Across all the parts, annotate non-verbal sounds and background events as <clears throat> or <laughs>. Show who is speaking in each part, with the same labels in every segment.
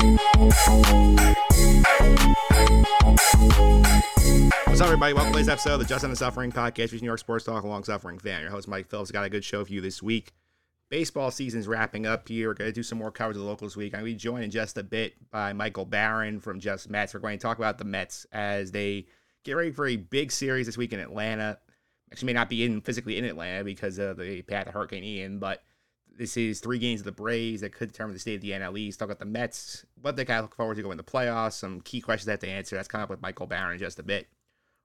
Speaker 1: What's up, everybody? Welcome to today's episode of the Just End the Suffering podcast, which New York Sports Talk along Suffering fan. Your host, Mike Phillips, got a good show for you this week. Baseball season's wrapping up here. We're going to do some more coverage of the locals week. I'm going to be joined in just a bit by Michael Barron from Just Mets. We're going to talk about the Mets as they get ready for a big series this week in Atlanta. Actually, may not be in physically in Atlanta because of the path of Hurricane Ian, but this is three games of the Braves that could determine the state of the NL East. Talk about the Mets, what they kind of look forward to going to the playoffs, some key questions they answer. That's coming up with Michael Barron in just a bit.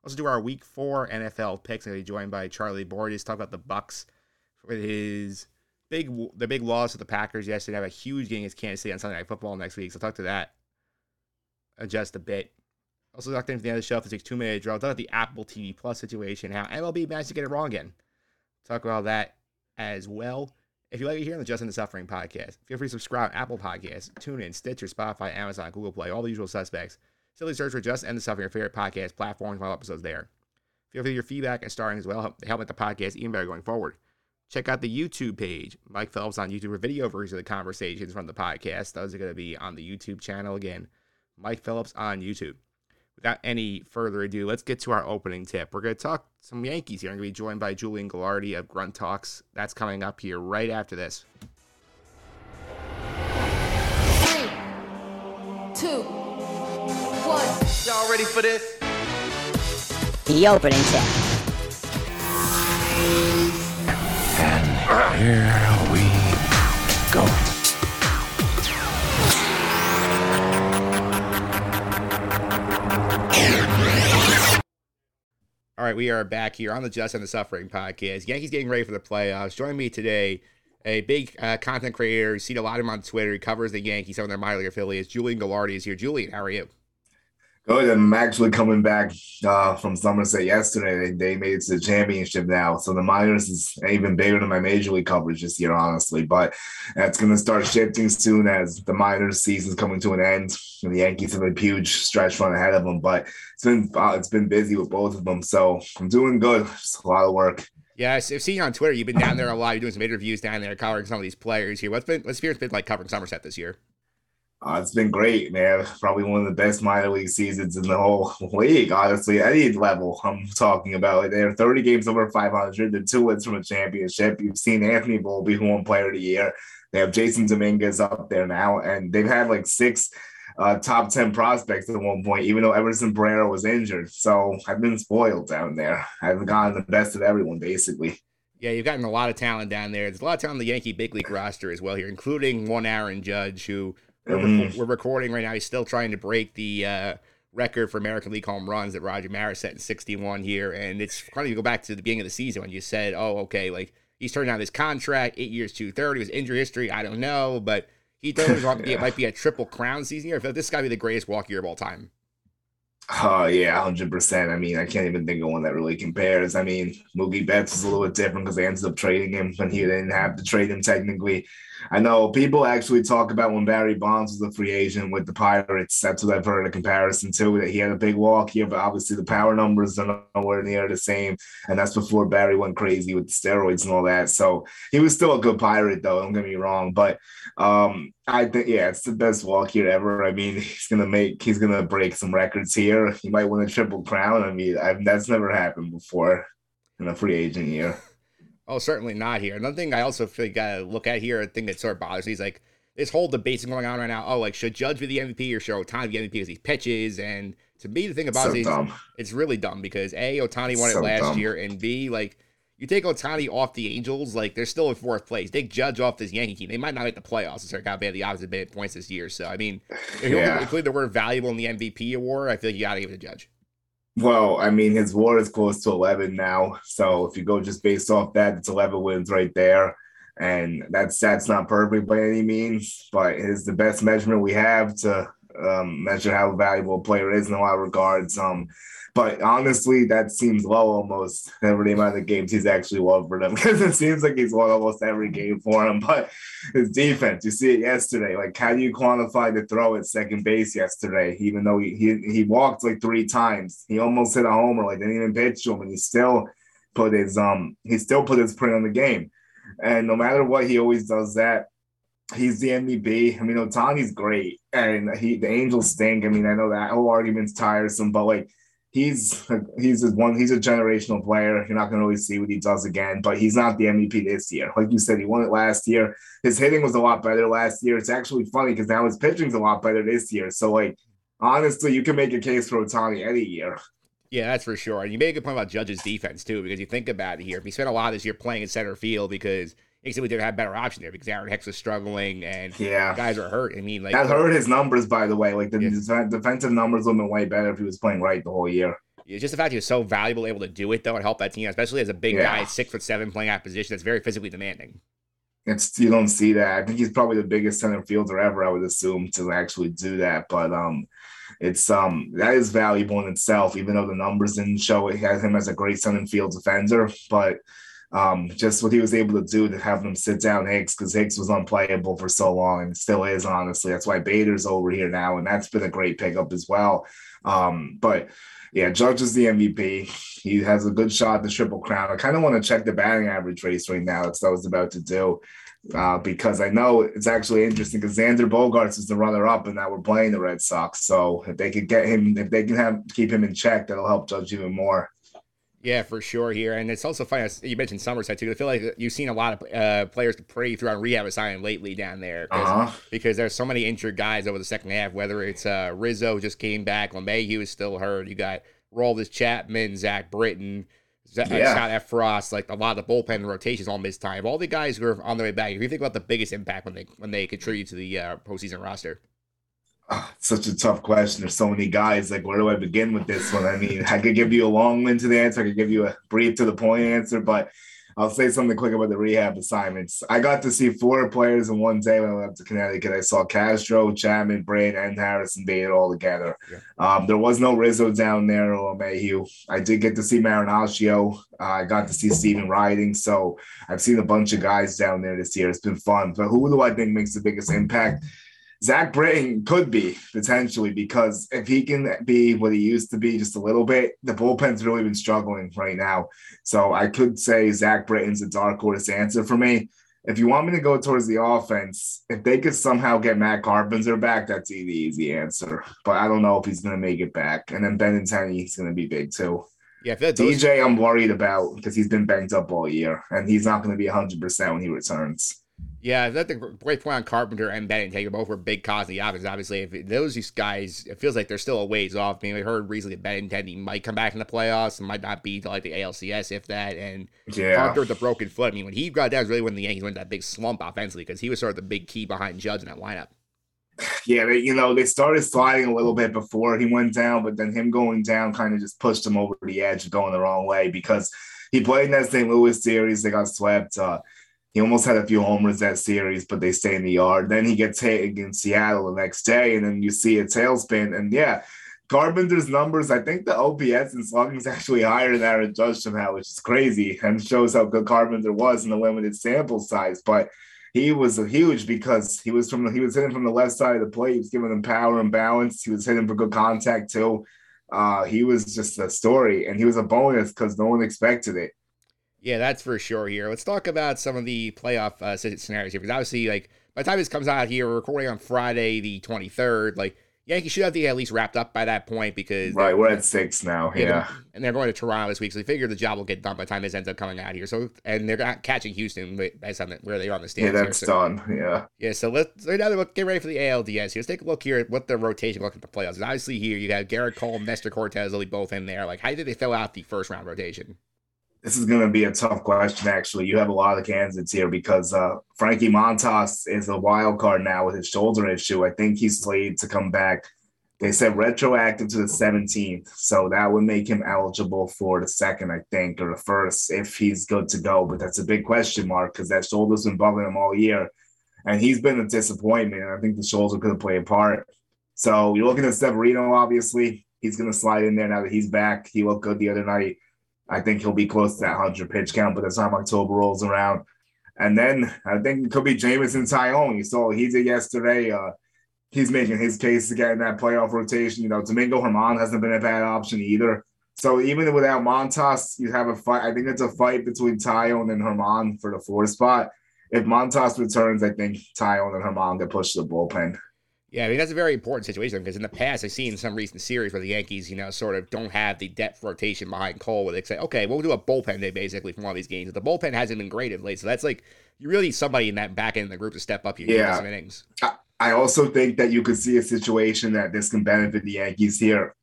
Speaker 1: Also do our Week Four NFL picks. I'm going to be joined by Charlie Borges. Talk about the Bucs with his big the big loss to the Packers yesterday. Have a huge game against Kansas City on Sunday Night Football next week. So talk to that just a bit. Also talk to him at the end of the show for six two minute drill. Talk about the Apple TV Plus situation. How MLB managed to get it wrong again. Talk about that as well. If you like to hear the Just End the Suffering podcast, feel free to subscribe to Apple Podcasts, TuneIn, Stitcher, Spotify, Amazon, Google Play, all the usual suspects. Simply search for Just End the Suffering, your favorite podcast platform, and episodes there. Feel free to your feedback and starring as well help, help make the podcast even better going forward. Check out the YouTube page, Mike Phillips on YouTube for video version of the conversations from the podcast. Those are going to be on the YouTube channel again. Mike Phillips on YouTube. Without any further ado, let's get to our opening tip. We're going to talk some Yankees here. I'm going to be joined by Julian Gallardi of Grunt Talks. That's coming up here right after this.
Speaker 2: Three, two, one.
Speaker 3: Y'all ready for this?
Speaker 4: The opening tip.
Speaker 5: And Here we go.
Speaker 1: All right, we are back here on the Just End the Suffering podcast. Yankees getting ready for the playoffs. Joining me today, a big uh, content creator. You see a lot of him on Twitter. He covers the Yankees, some of their minor league affiliates. Julian Gallardi is here. Julian, how are you?
Speaker 6: Good. I'm actually coming back uh, from Somerset yesterday. They, they made it to the championship now. So the minors is even bigger than my major league coverage this year, honestly. But that's going to start shifting soon as the minors season's coming to an end. And the Yankees have a huge stretch run ahead of them. But it's been uh, it's been busy with both of them. So I'm doing good. Just a lot of work.
Speaker 1: Yeah, I've seen you on Twitter. You've been down there a lot. You're doing some interviews down there, covering some of these players here. What's been what's been like covering Somerset this year?
Speaker 6: Uh, it's been great, man. Probably one of the best minor league seasons in the whole <laughs> league, honestly. Any level I'm talking about. They're 30 games over 500. They're two wins from a championship. You've seen Anthony Volpe, who won Player of the Year. They have Jasson Dominguez up there now, and they've had like six uh, top 10 prospects at one point, even though Everson Pereira was injured. So I've been spoiled down there. I've gotten the best of everyone, basically.
Speaker 1: Yeah, you've gotten a lot of talent down there. There's a lot of talent on the Yankee big league roster as well here, including one Aaron Judge, who we're,
Speaker 6: Mhm.
Speaker 1: we're recording right now. He's still trying to break the uh, record for American League home runs that Roger Maris set in 61 here. And it's funny to go back to the beginning of the season when you said, oh, okay, like he's turning down his contract, eight years, 230, his injury history, I don't know, but he thought it, was, it might be a triple crown season here. I feel like this got to be the greatest walk year of all time.
Speaker 6: Oh yeah, hundred percent. I mean, I can't even think of one that really compares. I mean, Mookie Betts is a little bit different because they ended up trading him when he didn't have to trade him technically. I know people actually talk about when Barry Bonds was a free agent with the Pirates. That's what I've heard a comparison to. That he had a big walk here, but obviously the power numbers are nowhere near the same. And that's before Barry went crazy with the steroids and all that. So he was still a good pirate, though. Don't get me wrong, but um, I think yeah, it's the best walk here ever. I mean, <laughs> he's gonna make he's gonna break some records here. He might win a triple crown. I mean, I've, that's never happened before in a free agent year. <laughs>
Speaker 1: Oh, certainly not here. Another thing I also feel you gotta look at here, a thing that sort of bothers me is like this whole debate going on right now. Oh, like should Judge be the MVP or should Ohtani be the MVP because he pitches? And to me, the thing about
Speaker 6: So
Speaker 1: it is
Speaker 6: dumb.
Speaker 1: it's really dumb because A, Ohtani won it last
Speaker 6: dumb.
Speaker 1: year, and B, like you take Ohtani off the Angels, like they're still in fourth place. Take Judge off this Yankee team, they might not make the playoffs. It's to be at the opposite bit points this year. So I mean, if you
Speaker 6: Yeah.
Speaker 1: include the word valuable in the MVP award, I feel like you got to give it to Judge.
Speaker 6: Well, I mean, his WAR is close to 11 now. So if you go just based off that, it's 11 wins right there. And that's that's not perfect by any means, but it is the best measurement we have to um, measure how valuable a player is in a lot of regards. Um, But honestly, that seems low almost every amount of games he's actually won for them <laughs> because it seems like he's won almost every game for them. But his defense, you see it yesterday. Like, how do you quantify the throw at second base yesterday? Even though he he, he walked like three times, he almost hit a homer. Like, didn't even pitch to him, and he still put his um he still put his print on the game. And no matter what, he always does that. He's the MVP. I mean, Ohtani's great, and he the Angels stink. I mean, I know that whole argument's tiresome, but like he's he's a one he's a generational player. You're not going to really see what he does again, but he's not the MVP this year. Like you said, he won it last year. His hitting was a lot better last year. It's actually funny because now his pitching's a lot better this year. So like honestly, you can make a case for Ohtani any year.
Speaker 1: Yeah, that's for sure. And you made a good point about Judge's defense too, because you think about it here. He spent a lot this year playing in center field because he simply didn't have better option there because Aaron Hicks was struggling and
Speaker 6: Yeah.
Speaker 1: guys are hurt. I mean, like
Speaker 6: That hurt his numbers, by the way. Like the
Speaker 1: Yeah.
Speaker 6: defensive numbers would have been way better if he was playing right the whole year.
Speaker 1: It's just the fact he was so valuable, able to do it though, and help that team, especially as a big
Speaker 6: Yeah.
Speaker 1: guy, six foot seven, playing that position that's very physically demanding.
Speaker 6: It's you don't see that. I think he's probably the biggest center fielder ever. I would assume to actually do that, but um, it's um that is valuable in itself. Even though the numbers didn't show it, had him as a great center field defender, but um, just what he was able to do to have them sit down Hicks because Hicks was unplayable for so long and still is honestly. That's why Bader's over here now, and that's been a great pickup as well. Um, but yeah, Judge is the MVP. He has a good shot at the triple crown. I kind of want to check the batting average race right now. That's what I was about to do. Uh, because I know it's actually interesting because Xander Bogaerts is the runner up and now we're playing the Red Sox. So if they could get him, if they can have keep him in check, that'll help Judge even more.
Speaker 1: Yeah, for sure here. And it's also funny, as you mentioned Somerset too. I feel like you've seen a lot of uh, players pretty through on rehab assignment lately down there
Speaker 6: Uh-huh.
Speaker 1: because there's so many injured guys over the second half, whether it's uh, Rizzo just came back, LeMahieu is still hurt. You got Roldis Chapman, Zach Britton, Z-
Speaker 6: Yeah.
Speaker 1: Scott Effross, like a lot of the bullpen rotations all missed time. All the guys who are on their way back, if you think about the biggest impact when they when they contribute to the uh, postseason roster. <sighs>
Speaker 6: Such a tough question. There's so many guys. Like, where do I begin with this one? I mean, I could give you a long winded answer. I could give you a brief to the point answer, but I'll say something quick about the rehab assignments. I got to see four players in one day when I went up to Connecticut. I saw Castro, Chapman, Brain, and Harrison Bader all together. Um, there was no Rizzo down there or Mayhew. I did get to see Marinaccio. Uh, I got to see Steven Riding. So I've seen a bunch of guys down there this year. It's been fun. But who do I think makes the biggest impact? Zach Britton could be potentially because if he can be what he used to be just a little bit, the bullpen's really been struggling right now. So I could say Zach Britton's a dark horse answer for me. If you want me to go towards the offense, if they could somehow get Matt Carpenter back, that's the easy answer. But I don't know if he's going to make it back. And then Benintendi, he's going to be big too.
Speaker 1: Yeah, I feel those,
Speaker 6: DJ, I'm worried about because he's been banged up all year and he's not going to be 100% when he returns.
Speaker 1: Yeah, that's the great point on Carpenter and Bennett. Taking both were big cause of the offense. Obviously, if those these guys, it feels like they're still a ways off. I mean, we heard recently that he might come back in the playoffs and might not be to like the ALCS if that. And
Speaker 6: Yeah.
Speaker 1: Carpenter with the broken foot. I mean, when he got down, was really when the Yankees went that big slump offensively because he was sort of the big key behind Judge in that lineup.
Speaker 6: Yeah, they, you know, they started sliding a little bit before he went down, but then him going down kind of just pushed him over the edge going the wrong way because he played in that St. Louis series. They got swept. Uh, he almost had a few homers that series, but they stay in the yard. Then he gets hit against Seattle the next day, and then you see a tailspin. And yeah, Carpenter's numbers, I think the OPS and slugging is actually higher than Aaron Judge somehow, which is crazy and shows how good Carpenter was in the limited sample size. But he was huge because he was from he was hitting from the left side of the plate. He was giving them power and balance. He was hitting for good contact too. Uh, he was just a story, and he was a bonus because no one expected it.
Speaker 1: Yeah, that's for sure here. Let's talk about some of the playoff uh, scenarios here because obviously, like by the time this comes out here, we're recording on Friday the 23rd. Like Yankees should have the at least wrapped up by that point because
Speaker 6: Right, we're at six now.
Speaker 1: Yeah,
Speaker 6: Yeah,
Speaker 1: and they're going to Toronto this week, so they figure the job will get done by the time this ends up coming out here. So, and they're not catching Houston based on the, where they are on the
Speaker 6: yeah,
Speaker 1: standings. here.
Speaker 6: that's
Speaker 1: So-
Speaker 6: done. Yeah.
Speaker 1: Yeah, so let's so now we're get ready for the ALDS here. Let's take a look here at what the rotation looks at the playoffs. And obviously, here you got Gerrit Cole, and Nestor Cortes, they'll be both in there. Like, how did they fill out the first round rotation?
Speaker 6: This is going to be a tough question, actually. You have a lot of candidates here because uh, Frankie Montas is a wild card now with his shoulder issue. I think he's slated to come back. They said retroactive to the 17th. So that would make him eligible for the second, I think, or the first if he's good to go. But that's a big question mark because that shoulder's been bugging him all year. And he's been a disappointment. I think the shoulder could played a part. So you're looking at Severino, obviously. he's going to slide in there now that he's back. He looked good the other night. I think he'll be close to that 100 pitch count by the time October rolls around. And then I think it could be Jameson Taillon. You saw he did yesterday. Uh, he's making his case to get in that playoff rotation. You know, Domingo Germán hasn't been a bad option either. So even without Montas, you have a fight. I think it's a fight between Taillon and Germán for the fourth spot. If Montas returns, I think Taillon and Germán get pushed to the bullpen.
Speaker 1: Yeah, I mean that's a very important situation because in the past I've seen some recent series where the Yankees, you know, sort of don't have the depth rotation behind Cole, where they say, okay, we'll do a bullpen day basically from all these games. But the bullpen hasn't been great of late, so that's like you really need somebody in that back end of the group to step up. You
Speaker 6: Yeah.
Speaker 1: some innings.
Speaker 6: I also think that you could see a situation that this can benefit the Yankees here.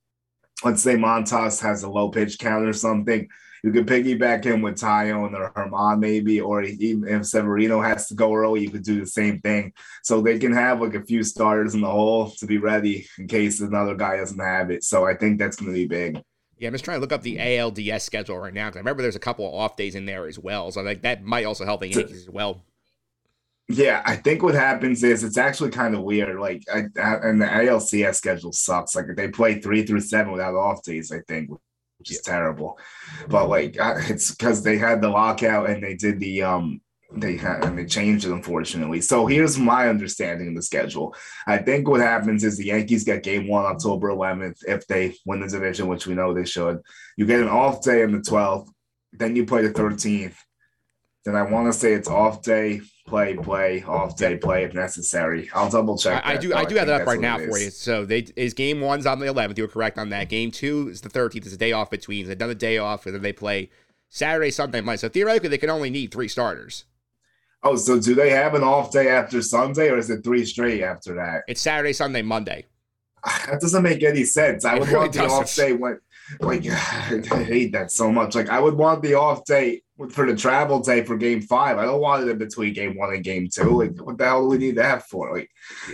Speaker 6: Let's say Montas has a low pitch count or something. You could piggyback him with Taillon or Germán maybe, or even if Severino has to go early, you could do the same thing. So they can have like a few starters in the hole to be ready in case another guy doesn't have it. So I think that's going to be big.
Speaker 1: Yeah, I'm just trying to look up the ALDS schedule right now because I remember there's a couple of off days in there as well, so like that might also help the Yankees as well.
Speaker 6: Yeah, I think what happens is it's actually kind of weird. Like, I, I, and the ALCS schedule sucks. Like, they play three through seven without off days. I think, which is terrible. But like, <laughs> it's because they had the lockout and they did the um they had and they changed it unfortunately. So here's my understanding of the schedule. I think what happens is the Yankees get game one October 11th if they win the division, which we know they should. You get an off day on the 12th, then you play the 13th. Then I want to say it's off day, play, play, off day, play if necessary. I'll double check.
Speaker 1: I, I do I do have that up right now for you. So they is game one's on the 11th. You were correct on that. Game two is the 13th. It's a day off between. It's another day off, and then they play Saturday, Sunday, Monday. So theoretically, they can only need three starters.
Speaker 6: Oh, so do they have an off day after Sunday, or is it three straight after that?
Speaker 1: It's Saturday, Sunday, Monday.
Speaker 6: Ah, that doesn't make any sense. I <laughs> would
Speaker 1: really
Speaker 6: want the
Speaker 1: doesn't.
Speaker 6: off day when, like, <laughs> I hate that so much. Like, I would want the off day for the travel day for game five. I don't want it in between game one and game two. Like, what the hell do we need that for? Like,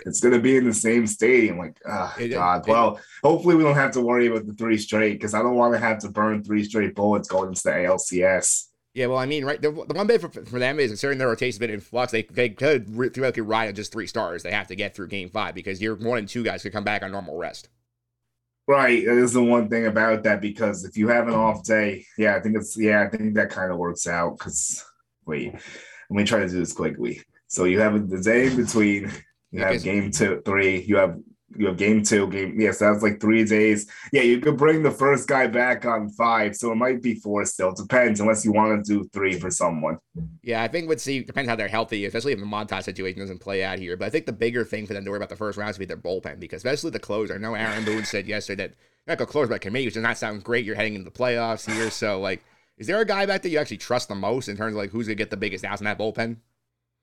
Speaker 6: it's going to be in the same stadium. Like, oh,
Speaker 1: It-
Speaker 6: God.
Speaker 1: it-
Speaker 6: well, hopefully we don't have to worry about the three straight because I don't want to have to burn three straight bullets going into the ALCS.
Speaker 1: Yeah, well, I mean, right. The, the one bit for, for them is considering their rotation's been in flux, they they could re- theoretically ride on just three stars. They have to get through game five because your one and two guys could come back on normal rest.
Speaker 6: Right. That is the one thing about that because if you have an off day, yeah, I think it's yeah, I think that kind of works out. Because wait, let me try to do this quickly. So you have the day in between, you have game two, three, you have you have game two, game yes, that's like three days. Yeah, you could bring the first guy back on five, so it might be four still. Depends unless you want to do three for someone.
Speaker 1: Yeah, I think we'd see depends how they're healthy, especially if the Montas situation doesn't play out here. But I think the bigger thing for them to worry about the first round is be their bullpen because especially the closer. I know Aaron Boone said yesterday that not gonna close by committee, which does not sound great. You're heading into the playoffs here, so like, is there a guy back there you actually trust the most in terms of like who's gonna get the biggest outs in that bullpen?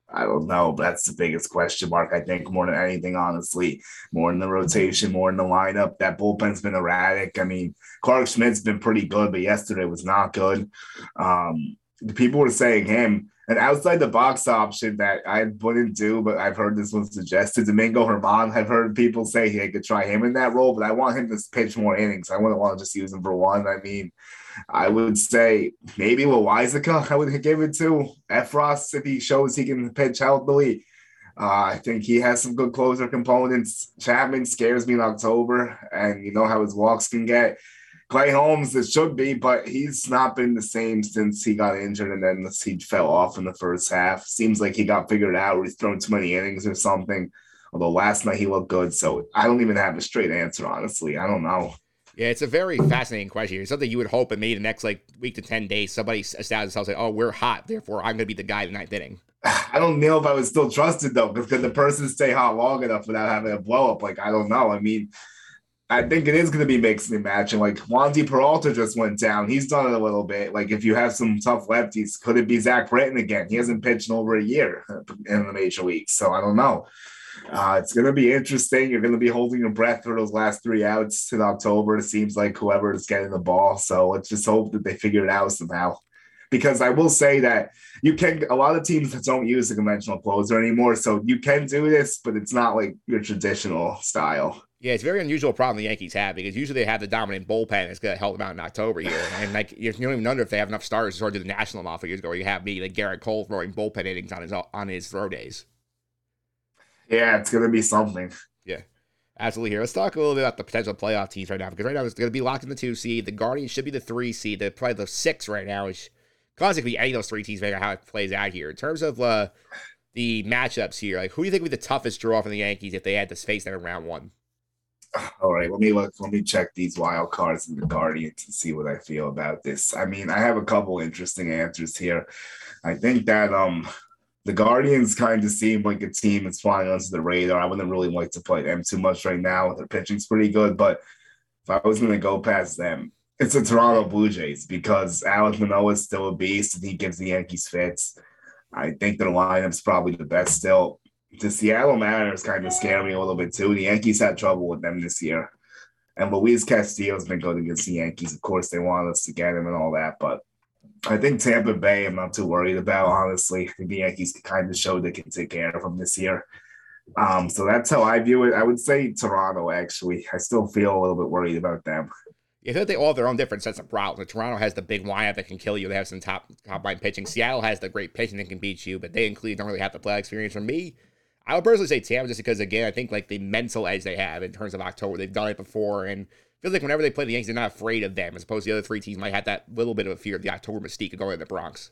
Speaker 6: I don't know, that's the biggest question mark, I think, more than anything, honestly. More in the rotation, more in the lineup. That bullpen's been erratic. I mean, Clarke Schmidt's been pretty good, but yesterday was not good. Um, the people were saying him, an outside the box option that I wouldn't do, but I've heard this one suggested. Domingo Germán, I've heard people say he could try him in that role, but I want him to pitch more innings. I wouldn't want to just use him for one. I mean, I would say maybe Loaisiga, I would give it to Effross if he shows he can pitch healthily. Uh, I think he has some good closer components. Chapman scares me in October, and you know how his walks can get. Clay Holmes, it should be, but he's not been the same since he got injured and then he fell off in the first half. Seems like he got figured out or he's thrown too many innings or something. Although last night he looked good, so I don't even have a straight answer, honestly. I don't know.
Speaker 1: Yeah, it's a very fascinating question. It's something you would hope in maybe the next like week to ten days, somebody establishes themselves like, oh, we're hot, therefore I'm gonna be the guy in ninth inning.
Speaker 6: I don't know if I would still trust it though, because could the person stay hot long enough without having a blow up? Like I don't know. I mean, I think it is going to be mixing and matching. Like Wandy Peralta just went down. He's done it a little bit. Like if you have some tough lefties, could it be Zach Britton again? He hasn't pitched in over a year <laughs> in the major leagues, so I don't know. Uh, it's going to be interesting. You're going to be holding your breath for those last three outs in October. It seems like whoever is getting the ball. So let's just hope that they figure it out somehow. Because I will say that you can a lot of teams don't use a conventional closer anymore. So you can do this, but it's not like your traditional style.
Speaker 1: Yeah, it's a very unusual problem the Yankees have because usually they have the dominant bullpen that's going to help them out in October here. And like you don't even wonder if they have enough stars to sort of do the national model years ago where you have me like Gerrit Cole throwing bullpen innings on his on his throw days.
Speaker 6: Yeah, it's gonna be something.
Speaker 1: Yeah, absolutely. Here, let's talk a little bit about the potential playoff teams right now because right now it's going to be locked in the two seed. The Guardians should be the three seed. They're probably the six right now, which could be any of those three teams, depending how it plays out here. In terms of uh, the matchups here, like who do you think would be the toughest draw for the Yankees if they had to face them in round one? <sighs>
Speaker 6: All right, let me look. Let me check these wild cards in the Guardians and see what I feel about this. I mean, I have a couple interesting answers here. I think that um the Guardians kind of seem like a team that's flying under the radar. I wouldn't really like to play them too much right now. Their pitching's pretty good, but if I was going to go past them, it's the Toronto Blue Jays because Alex Manoah is still a beast and he gives the Yankees fits. I think their lineup's probably the best still. The Seattle Mariners kind of scare me a little bit too. The Yankees had trouble with them this year. And Luis Castillo's been good against the Yankees. Of course, they want us to get him and all that, but I think Tampa Bay, I'm not too worried about, honestly. The Yankees kind of showed they can take care of them this year. Um, so that's how I view it. I would say Toronto, actually. I still feel a little bit worried about them.
Speaker 1: I think they all have their own different sets of problems. Toronto has the big lineup that can kill you. They have some top top line pitching. Seattle has the great pitching that can beat you, but they and Cleveland don't really have the play experience. For me, I would personally say Tampa just because again, I think like the mental edge they have in terms of October. They've done it before and feels like whenever they play the Yankees, they're not afraid of them, as opposed to the other three teams might have that little bit of a fear of the October mystique of going to the Bronx.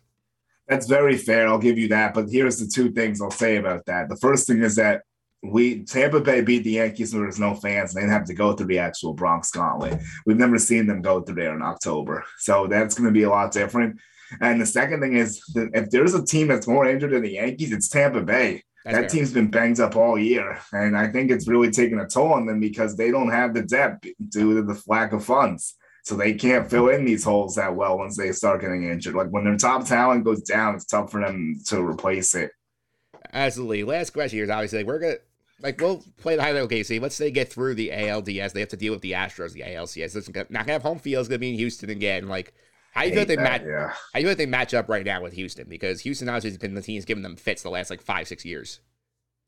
Speaker 6: That's very fair. I'll give you that. But here's the two things I'll say about that. The first thing is that we Tampa Bay beat the Yankees when there's no fans. And they didn't have to go through the actual Bronx Gauntlet. We've never seen them go through there in October, so that's going to be a lot different. And the second thing is, if there's a team that's more injured than the Yankees, it's Tampa Bay.
Speaker 1: That's
Speaker 6: that
Speaker 1: fair.
Speaker 6: team's been banged up all year, and I think it's really taking a toll on them because they don't have the depth due to the lack of funds. So they can't fill in these holes that well once they start getting injured. Like when their top talent goes down, it's tough for them to replace it.
Speaker 1: Absolutely. Last question here is obviously we're gonna like we'll play the highlight OKC. Let's say get through the ALDS. They have to deal with the Astros, the ALCS. It's not gonna have home field. It's gonna be in Houston again. Like how do you feel like they match?
Speaker 6: yeah.
Speaker 1: How do you feel like they match up right now with Houston? Because Houston obviously has been the team's giving them fits the last like five six years.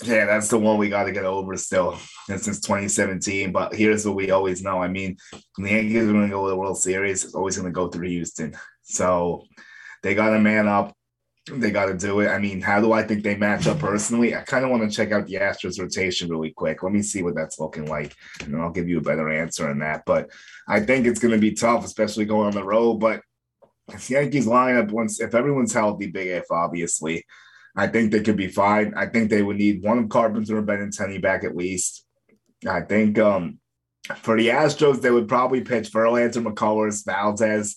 Speaker 6: Yeah, that's the one we got to get over still. And since 2017. But here's what we always know. I mean, when the Yankees are going to go to the World Series, it's always going to go through Houston. So they got to man up. They got to do it. I mean, how do I think they match up personally? I kind of want to check out the Astros rotation really quick. Let me see what that's looking like, and then I'll give you a better answer on that. But I think it's going to be tough, especially going on the road. But if Yankees lineup once, if everyone's healthy, big if obviously, I think they could be fine. I think they would need one of Carpenter or Benintendi back at least. I think um, for the Astros, they would probably pitch Verlander, McCullers, Valdez,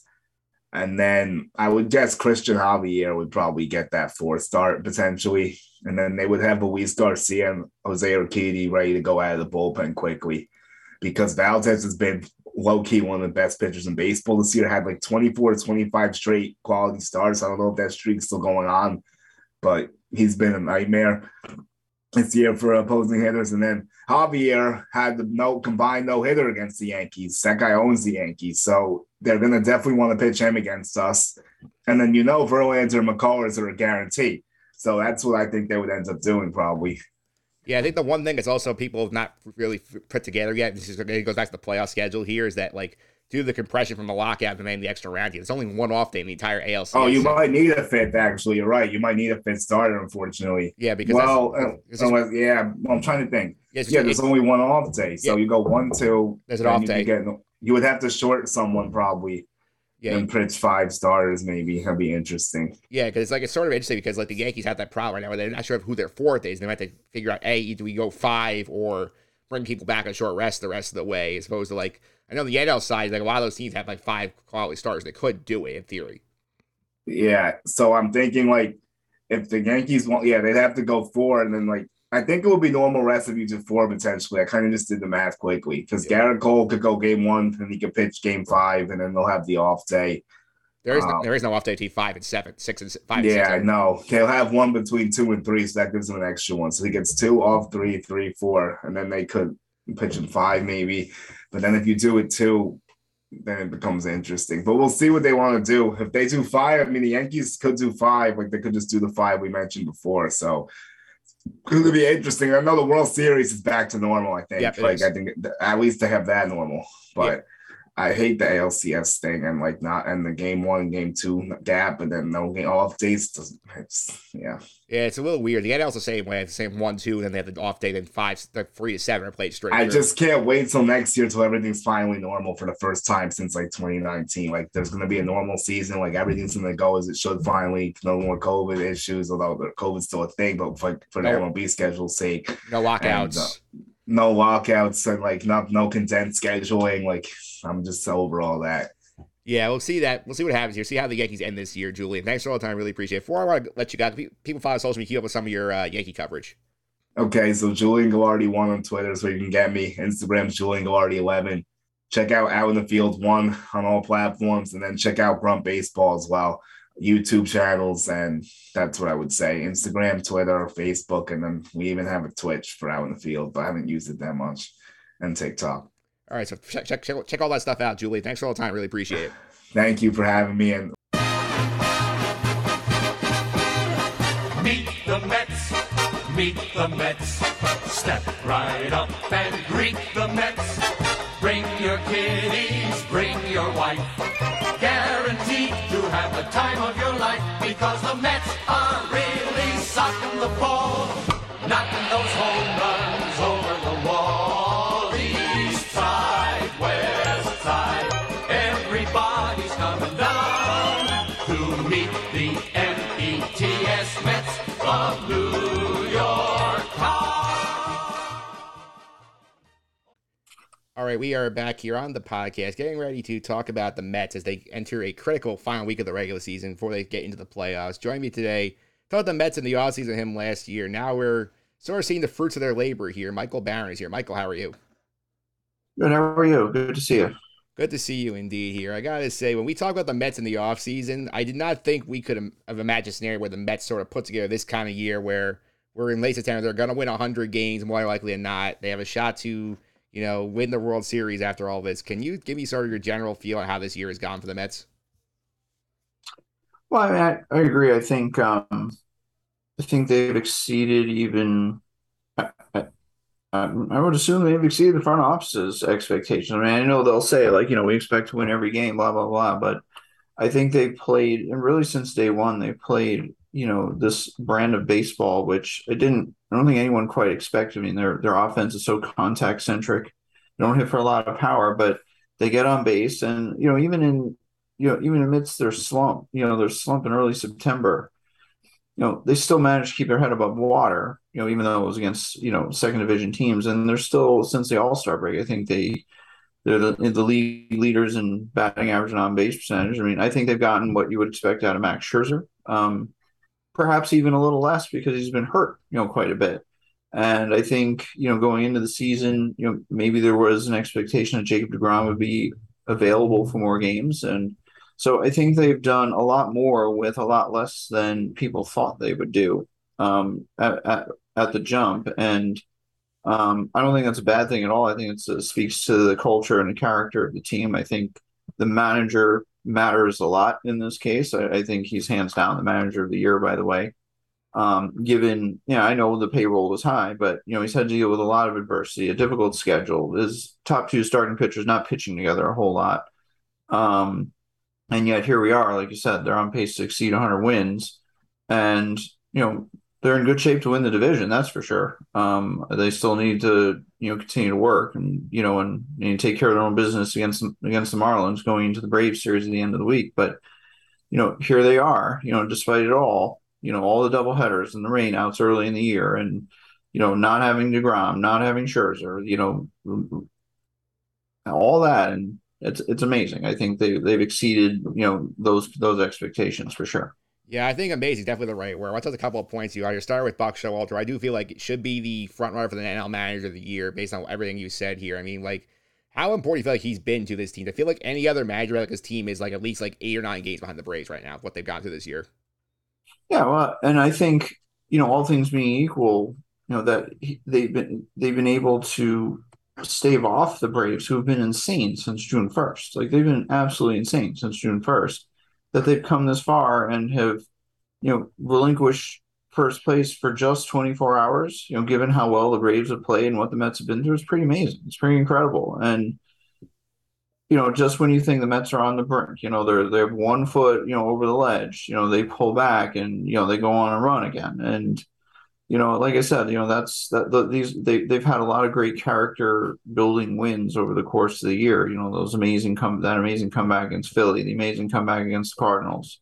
Speaker 6: and then I would guess Cristian Javier would probably get that fourth start potentially. And then they would have Luis Garcia and Jose Urquidy ready to go out of the bullpen quickly because Valdez has been low key one of the best pitchers in baseball this year. Had like 24 to 25 straight quality starts. I don't know if that streak is still going on but he's been a nightmare this year for opposing hitters. And then Javier had the no combined no hitter against the Yankees. That guy owns the Yankees, so they're gonna definitely want to pitch him against us. And then you know Verlander and McCullers are a guarantee. So that's what I think they would end up doing probably.
Speaker 1: Yeah, I think the one thing that's also people have not really put together yet. This is it goes back to the playoff schedule here. Is that like due to the compression from the lockout and then the extra round there's only one off day in the entire ALC.
Speaker 6: Oh, you might need a fifth. Actually, you're right. You might need a fifth starter, unfortunately.
Speaker 1: Yeah, because
Speaker 6: well, uh,
Speaker 1: is-
Speaker 6: unless- yeah. Well, I'm trying to think.
Speaker 1: Yeah, it's-
Speaker 6: yeah, there's only one off day, so
Speaker 1: Yeah.
Speaker 6: you go one, two.
Speaker 1: There's an off day.
Speaker 6: Get, you would have to short someone probably
Speaker 1: yeah,
Speaker 6: and pitch five starters. Maybe that'd be interesting.
Speaker 1: Yeah, because it's like it's sort of interesting because like the Yankees have that problem right now where they're not sure of who their fourth is. They might have to figure out a do we go five or bring people back on short rest the rest of the way, as opposed to like I know the NL side like a lot of those teams have like five quality starters. They could do it in theory.
Speaker 6: Yeah, so I'm thinking like if the Yankees want, yeah, they'd have to go four, and then like I think it would be normal rest if you did four potentially. I kind of just did the math quickly because Gerrit Cole could go game one, and he could pitch game five, and then they'll have the off day.
Speaker 1: There is no,
Speaker 6: Wow.
Speaker 1: there is no off day T five and seven, six and five. and
Speaker 6: Yeah,
Speaker 1: six.
Speaker 6: I know. They'll have one between two and three, so that gives him an extra one. So he gets two off three, three, four, and then they could pitch in five maybe. But then if you do it two, then it becomes interesting. But we'll see what they want to do. If they do five, I mean the Yankees could do five, like they could just do the five we mentioned before. So it's gonna be interesting. I know the World Series is back to normal. I think.
Speaker 1: Yep,
Speaker 6: like. I think at least they have that normal, but. I hate the ALCS thing and like not and the game one, game two gap, and then no game off days. Doesn't, yeah.
Speaker 1: Yeah, it's a little weird. The NL's the same way. It's the same one, two, and then they have the off day, then five, the three to seven are played straight.
Speaker 6: I
Speaker 1: through.
Speaker 6: just can't wait till next year till everything's finally normal for the first time since like 2019. Like there's gonna be a normal season. Like everything's gonna go as it should finally. No more COVID issues, although the COVID's still a thing, but for, for the
Speaker 1: No.
Speaker 6: MLB schedule's sake.
Speaker 1: no lockouts.
Speaker 6: And, uh, no walkouts and like not no condensed scheduling. Like I'm just over all that.
Speaker 1: Yeah, we'll see that. We'll see what happens here. See how the Yankees end this year, Julian. Thanks for all the time. Really appreciate it. Before I want to let you go, people follow social media, keep up with some of your uh, Yankee coverage.
Speaker 6: Okay, so Julian Gallardi one on Twitter, so you can get me. Instagram's Julian Gallardi eleven. Check out Out in the Field one on all platforms, and then check out Grunt Baseball as well. YouTube channels, and that's what I would say. Instagram, Twitter, Facebook, and then we even have a Twitch for Out in the Field, but I haven't used it that much. And TikTok.
Speaker 1: All right, so check, check, check, check all that stuff out, Julian. Thanks for all the time. Really appreciate it.
Speaker 6: Thank you for having me, and
Speaker 5: Meet the Mets. Meet the Mets. Step right up and greet the Mets. Bring your kiddies, bring your wife. Guaranteed to have the time of your life because the Mets are really sucking the ball,
Speaker 1: right, we are back here on the podcast, getting ready to talk about the Mets as they enter a critical final week of the regular season before they get into the playoffs. Join me today. Thought the Mets in the offseason him last year. Now we're sort of seeing the fruits of their labor here. Michael Barron is here. Michael, how are you?
Speaker 7: Good. How are you? Good to see you.
Speaker 1: Good to see you indeed here. I gotta say, when we talk about the Mets in the offseason, I did not think we could have imagined a scenario where the Mets sort of put together this kind of year where we're in late September. They're gonna win 100 games, more likely than not. They have a shot to, you know, win the World Series after all this. Can you give me sort of your general feel on how this year has gone for the Mets?
Speaker 7: Well, I, mean, I, I agree. I think um, I think they've exceeded even. I, I, I would assume they've exceeded the front office's expectations. I mean, I know they'll say like, you know, we expect to win every game, blah blah blah, but I think they played, and really since day one, they played, you know, this brand of baseball, which I didn't. I don't think anyone quite expected. I mean, their their offense is so contact centric. They don't hit for a lot of power, but they get on base, and you know, even in you know, even amidst their slump, you know, their slump in early September, you know, they still managed to keep their head above water, you know, even though it was against, you know, second division teams. And they're still, since the All Star break, I think they, they're the, the league leaders in batting average and on base percentage. I mean, I think they've gotten what you would expect out of Max Scherzer, um, perhaps even a little less because he's been hurt, you know, quite a bit. And I think, you know, going into the season, you know, maybe there was an expectation that Jacob DeGrom would be available for more games. And so I think they've done a lot more with a lot less than people thought they would do um, at, at, at the jump. And um, I don't think that's a bad thing at all. I think it speaks to the culture and the character of the team. I think the manager matters a lot in this case. I, I think he's hands down the manager of the year, by the way. Um, given, you know, I know the payroll was high, but, you know, he's had to deal with a lot of adversity, a difficult schedule. His top two starting pitchers not pitching together a whole lot. Um, and yet here we are, like you said, they're on pace to exceed 100 wins, and you know they're in good shape to win the division. That's for sure. Um, they still need to you know continue to work and you know and, and take care of their own business against against the Marlins going into the Braves series at the end of the week. But you know here they are. You know despite it all, you know all the double headers and the rainouts early in the year, and you know not having Degrom, not having Scherzer, you know all that and it's it's amazing. I think they they've exceeded you know those those expectations for sure.
Speaker 1: Yeah, I think amazing. Definitely the right word. Tell a couple of points you are. You start with Buck Showalter. I do feel like it should be the front runner for the NL Manager of the Year based on everything you said here. I mean, like, how important do you feel like he's been to this team? I feel like any other manager like his team is like at least like eight or nine games behind the Braves right now. What they've gone through this year.
Speaker 7: Yeah, well, and I think you know all things being equal, you know that he, they've been they've been able to stave off the Braves, who have been insane since June 1st. Like they've been absolutely insane since June 1st, that they've come this far and have, you know, relinquished first place for just 24 hours. You know, given how well the Braves have played and what the Mets have been through, it's pretty amazing. It's pretty incredible. And you know, just when you think the Mets are on the brink, you know, they're they have one foot, you know, over the ledge, you know, they pull back and you know they go on a run again, and you know, like I said, you know, that's that the, these they they've had a lot of great character building wins over the course of the year. You know, those amazing come that amazing comeback against Philly, the amazing comeback against the Cardinals.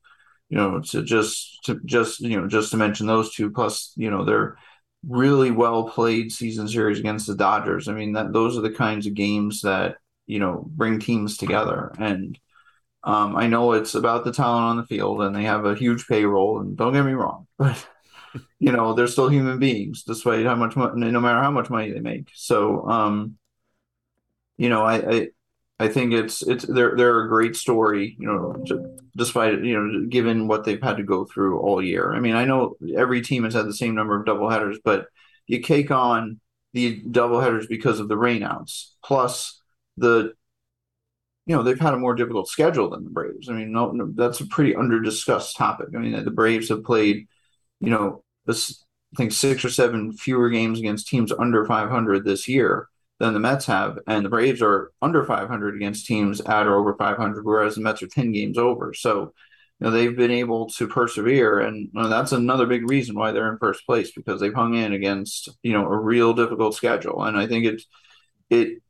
Speaker 7: You know, to just to just you know just to mention those two, plus you know they're really well played season series against the Dodgers. I mean, that those are the kinds of games that you know bring teams together. And um, I know it's about the talent on the field, and they have a huge payroll. And don't get me wrong, <laughs> but you know they're still human beings despite how much money no matter how much money they make. So um you know i i, I think it's it's they're they're a great story you know despite you know given what they've had to go through all year. I mean i know every team has had the same number of double headers but you cake on the double headers because of the rainouts plus the you know they've had a more difficult schedule than the braves. I mean no, no that's a pretty under discussed topic. I mean the braves have played you know this I think six or seven fewer games against teams under 500 this year than the Mets have, and the Braves are under 500 against teams at or over 500, whereas the Mets are 10 games over. So, you know, they've been able to persevere, and you know, that's another big reason why they're in first place because they've hung in against you know a real difficult schedule, and I think it it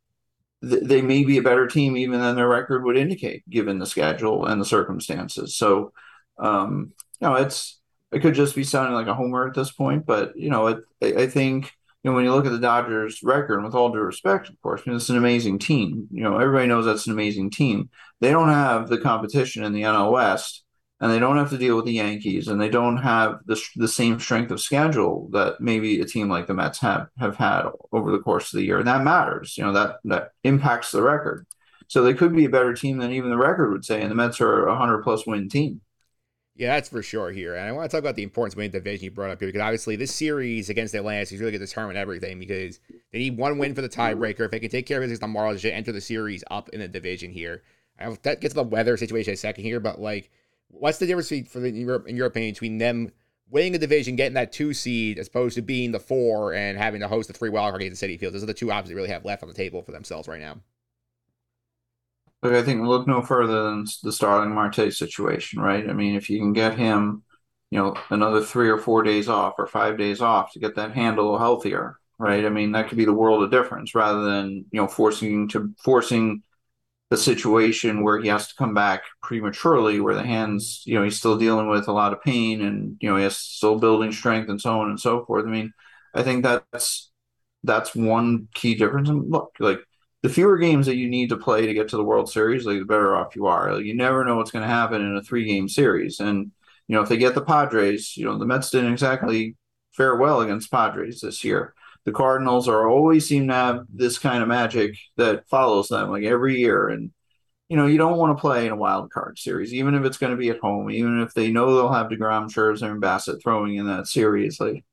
Speaker 7: they may be a better team even than their record would indicate, given the schedule and the circumstances. So, um, you know, it's it could just be sounding like a homer at this point, but you know, it, I think you know when you look at the Dodgers' record, with all due respect, of course, I mean, it's an amazing team. You know, everybody knows that's an amazing team. They don't have the competition in the NL West, and they don't have to deal with the Yankees, and they don't have the the same strength of schedule that maybe a team like the Mets have have had over the course of the year, and that matters. You know, that that impacts the record. So they could be a better team than even the record would say, and the Mets are a hundred plus win team.
Speaker 1: Yeah, that's for sure here. And I want to talk about the importance of winning the division you brought up here because obviously this series against the Atlantis is really going to determine everything because they need one win for the tiebreaker. If they can take care of business, the Marlins should enter the series up in the division here. I that gets to the weather situation in a second here, but like, what's the difference for the, in, your, in your opinion between them winning the division, getting that two seed, as opposed to being the four and having to host the three wildcard games in Citi Field? Those are the two options they really have left on the table for themselves right now.
Speaker 7: Look, I think look no further than the Starling Marte situation, right? I mean, if you can get him, you know, another three or four days off or five days off to get that handle healthier, right? I mean, that could be the world of difference rather than you know forcing to forcing the situation where he has to come back prematurely, where the hands, you know, he's still dealing with a lot of pain and you know he's still building strength and so on and so forth. I mean, I think that's that's one key difference. And look, like the fewer games that you need to play to get to the World Series, like the better off you are. Like, you never know what's going to happen in a three game series. And, you know, if they get the Padres, you know, the Mets didn't exactly fare well against Padres this year. The Cardinals are always seem to have this kind of magic that follows them like every year. And, you know, you don't want to play in a wild card series, even if it's going to be at home, even if they know they'll have DeGrom, Scherzer, and Bassitt throwing in that series. Like,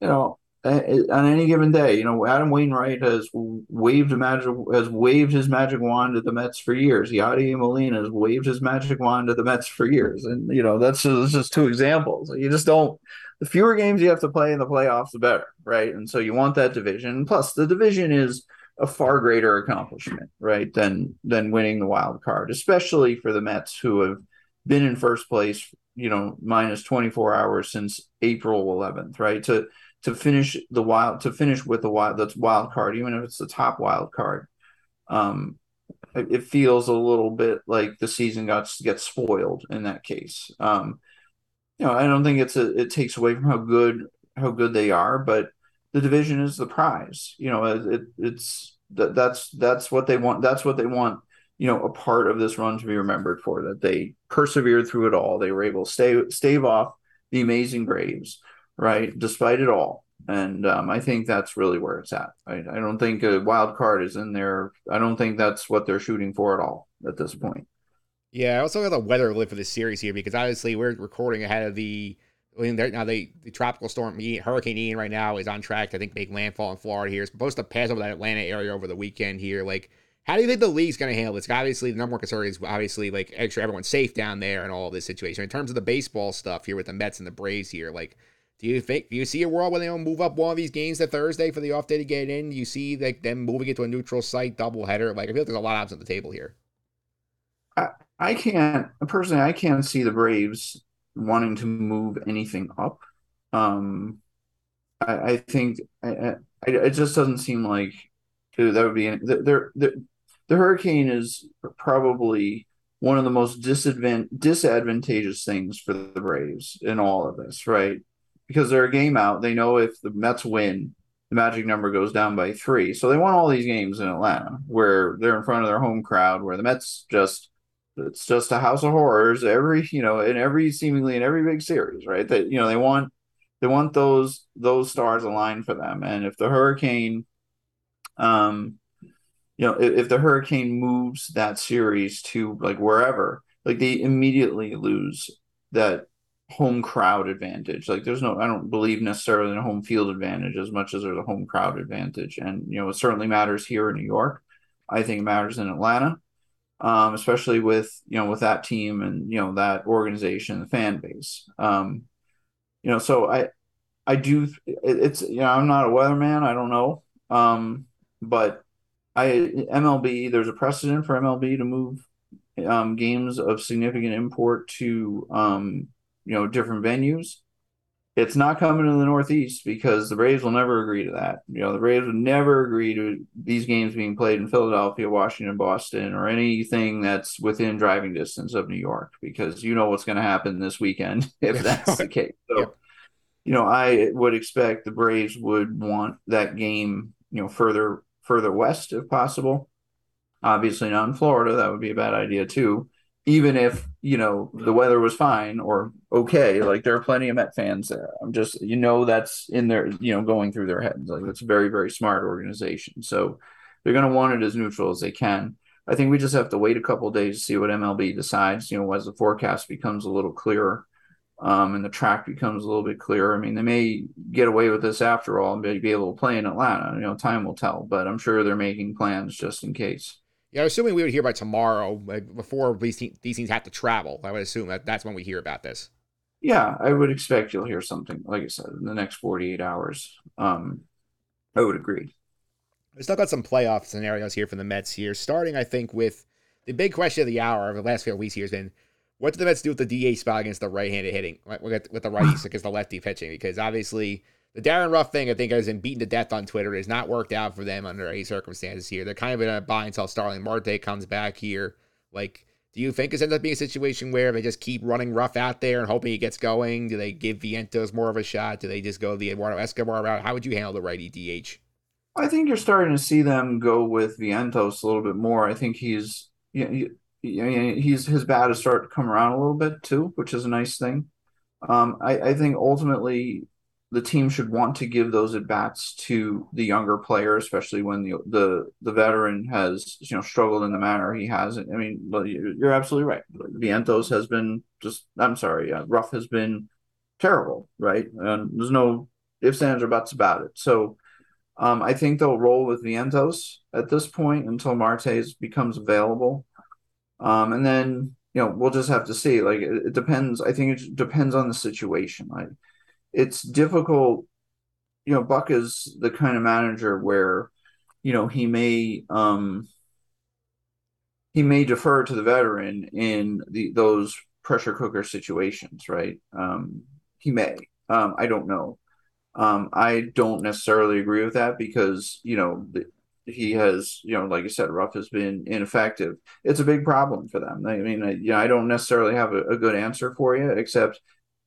Speaker 7: you know, Uh, on any given day. You know, Adam Wainwright has waved magic has waved his magic wand at the Mets for years. Yadi Molina has waved his magic wand at the Mets for years, and you know that's just, that's just two examples. You just don't. The fewer games you have to play in the playoffs, the better, right? And so you want that division. Plus, the division is a far greater accomplishment, right, than than winning the wild card, especially for the Mets who have been in first place, you know, minus 24 hours since April 11th, right? To to finish the wild to finish with the wild that's wild card, even if it's the top wild card. Um, it, it feels a little bit like the season got gets spoiled in that case. Um, you know, I don't think it's a it takes away from how good how good they are, but the division is the prize. You know, it, it it's that that's that's what they want. That's what they want. You know, a part of this run to be remembered for that they persevered through it all. They were able to stay stave off the amazing Braves right? Despite it all. And um, I think that's really where it's at. I, I don't think a wild card is in there. I don't think that's what they're shooting for at all at this point.
Speaker 1: Yeah, I also got the weather live for this series here because obviously we're recording ahead of the I mean, now the, the tropical storm Hurricane Ian right now is on track to I think make landfall in Florida here. It's supposed to pass over that Atlanta area over the weekend here. Like, how do you think the league's going to handle this? Obviously, the number one concern is obviously like sure everyone's safe down there and all this situation. In terms of the baseball stuff here with the Mets and the Braves here, like do you think do you see a world where they don't move up one of these games to Thursday for the off day to get in? Do you see like them moving it to a neutral site doubleheader? Like I feel like there's a lot of options on the table here.
Speaker 7: I, I can't personally. I can't see the Braves wanting to move anything up. Um, I, I think I, I, it just doesn't seem like that would be. They're, they're, the Hurricane is probably one of the most disadvant- disadvantageous things for the Braves in all of this, right? Because they're a game out. They know if the Mets win, the magic number goes down by three. So they won all these games in Atlanta where they're in front of their home crowd, where the Mets just it's just a house of horrors every you know in every seemingly in every big series right that you know they want they want those those stars aligned for them and if the hurricane um you know if, if the hurricane moves that series to like wherever like they immediately lose that home crowd advantage. Like there's no i don't believe necessarily in a home field advantage as much as there's a home crowd advantage. And you know it certainly matters here in new york. I think it matters in atlanta um, especially with you know with that team and you know that organization, the fan base. Um, you know, so I I do it, it's you know I'm not a weatherman, I don't know, um, but I MLB there's a precedent for MLB to move um, games of significant import to um, you know different venues. It's not coming to the Northeast because the Braves will never agree to that. You know, the Braves would never agree to these games being played in Philadelphia, Washington, Boston, or anything that's within driving distance of New York because you know what's going to happen this weekend <laughs> if that's the case. So, yep. you know, I would expect the Braves would want that game, you know, further further west if possible. Obviously, not in Florida. That would be a bad idea too even if you know the weather was fine or okay like there are plenty of met fans there. I'm just you know that's in their you know going through their heads. Like it's a very very smart organization. So they're going to want it as neutral as they can. I think we just have to wait a couple days to see what mlb decides you know as the forecast becomes a little clearer um, and the track becomes a little bit clearer. I mean they may get away with this after all and be able to play in atlanta. You know time will tell but i'm sure they're making plans just in case.
Speaker 1: Yeah, assuming we would hear by tomorrow, like before these teams, these teams have to travel. I would assume that that's when we hear about this.
Speaker 7: Yeah, I would expect you'll hear something, like I said, in the next 48 hours. Um, I would agree.
Speaker 1: We still got some playoff scenarios here for the Mets here, starting, I think, with the big question of the hour over the last few weeks here has been what do the Mets do with the DH spot against the right handed hitting, with the righties <sighs> against the lefty pitching? Because obviously, the Darren Ruf thing, I think, has been beaten to death on Twitter. It has not worked out for them under any circumstances here. They're kind of in a buy until Starling Marte comes back here. Like, do you think this ends up being a situation where they just keep running Ruf out there and hoping he gets going? Do they give Vientos more of a shot? Do they just go the Eduardo Escobar route? How would you handle the righty DH?
Speaker 7: I think you're starting to see them go with Vientos a little bit more. I think he's you know, he's his bat has started to come around a little bit too, which is a nice thing. Um, I, I think ultimately the team should want to give those at bats to the younger player, especially when the the the veteran has you know struggled in the manner he has. I mean, you're absolutely right. Vientos has been just I'm sorry, uh, Ruf has been terrible, right? And there's no ifs ands or buts about it. So um, I think they'll roll with Vientos at this point until Martes becomes available, um, and then you know we'll just have to see. Like it, it depends. I think it depends on the situation. Like it's difficult. You know, Buck is the kind of manager where, you know, he may um he may defer to the veteran in the those pressure cooker situations, right? Um, he may. Um, I don't know. Um, I don't necessarily agree with that because you know he has, you know, like I said, Ruf has been ineffective. It's a big problem for them. I mean, I, you know, I don't necessarily have a, a good answer for you, except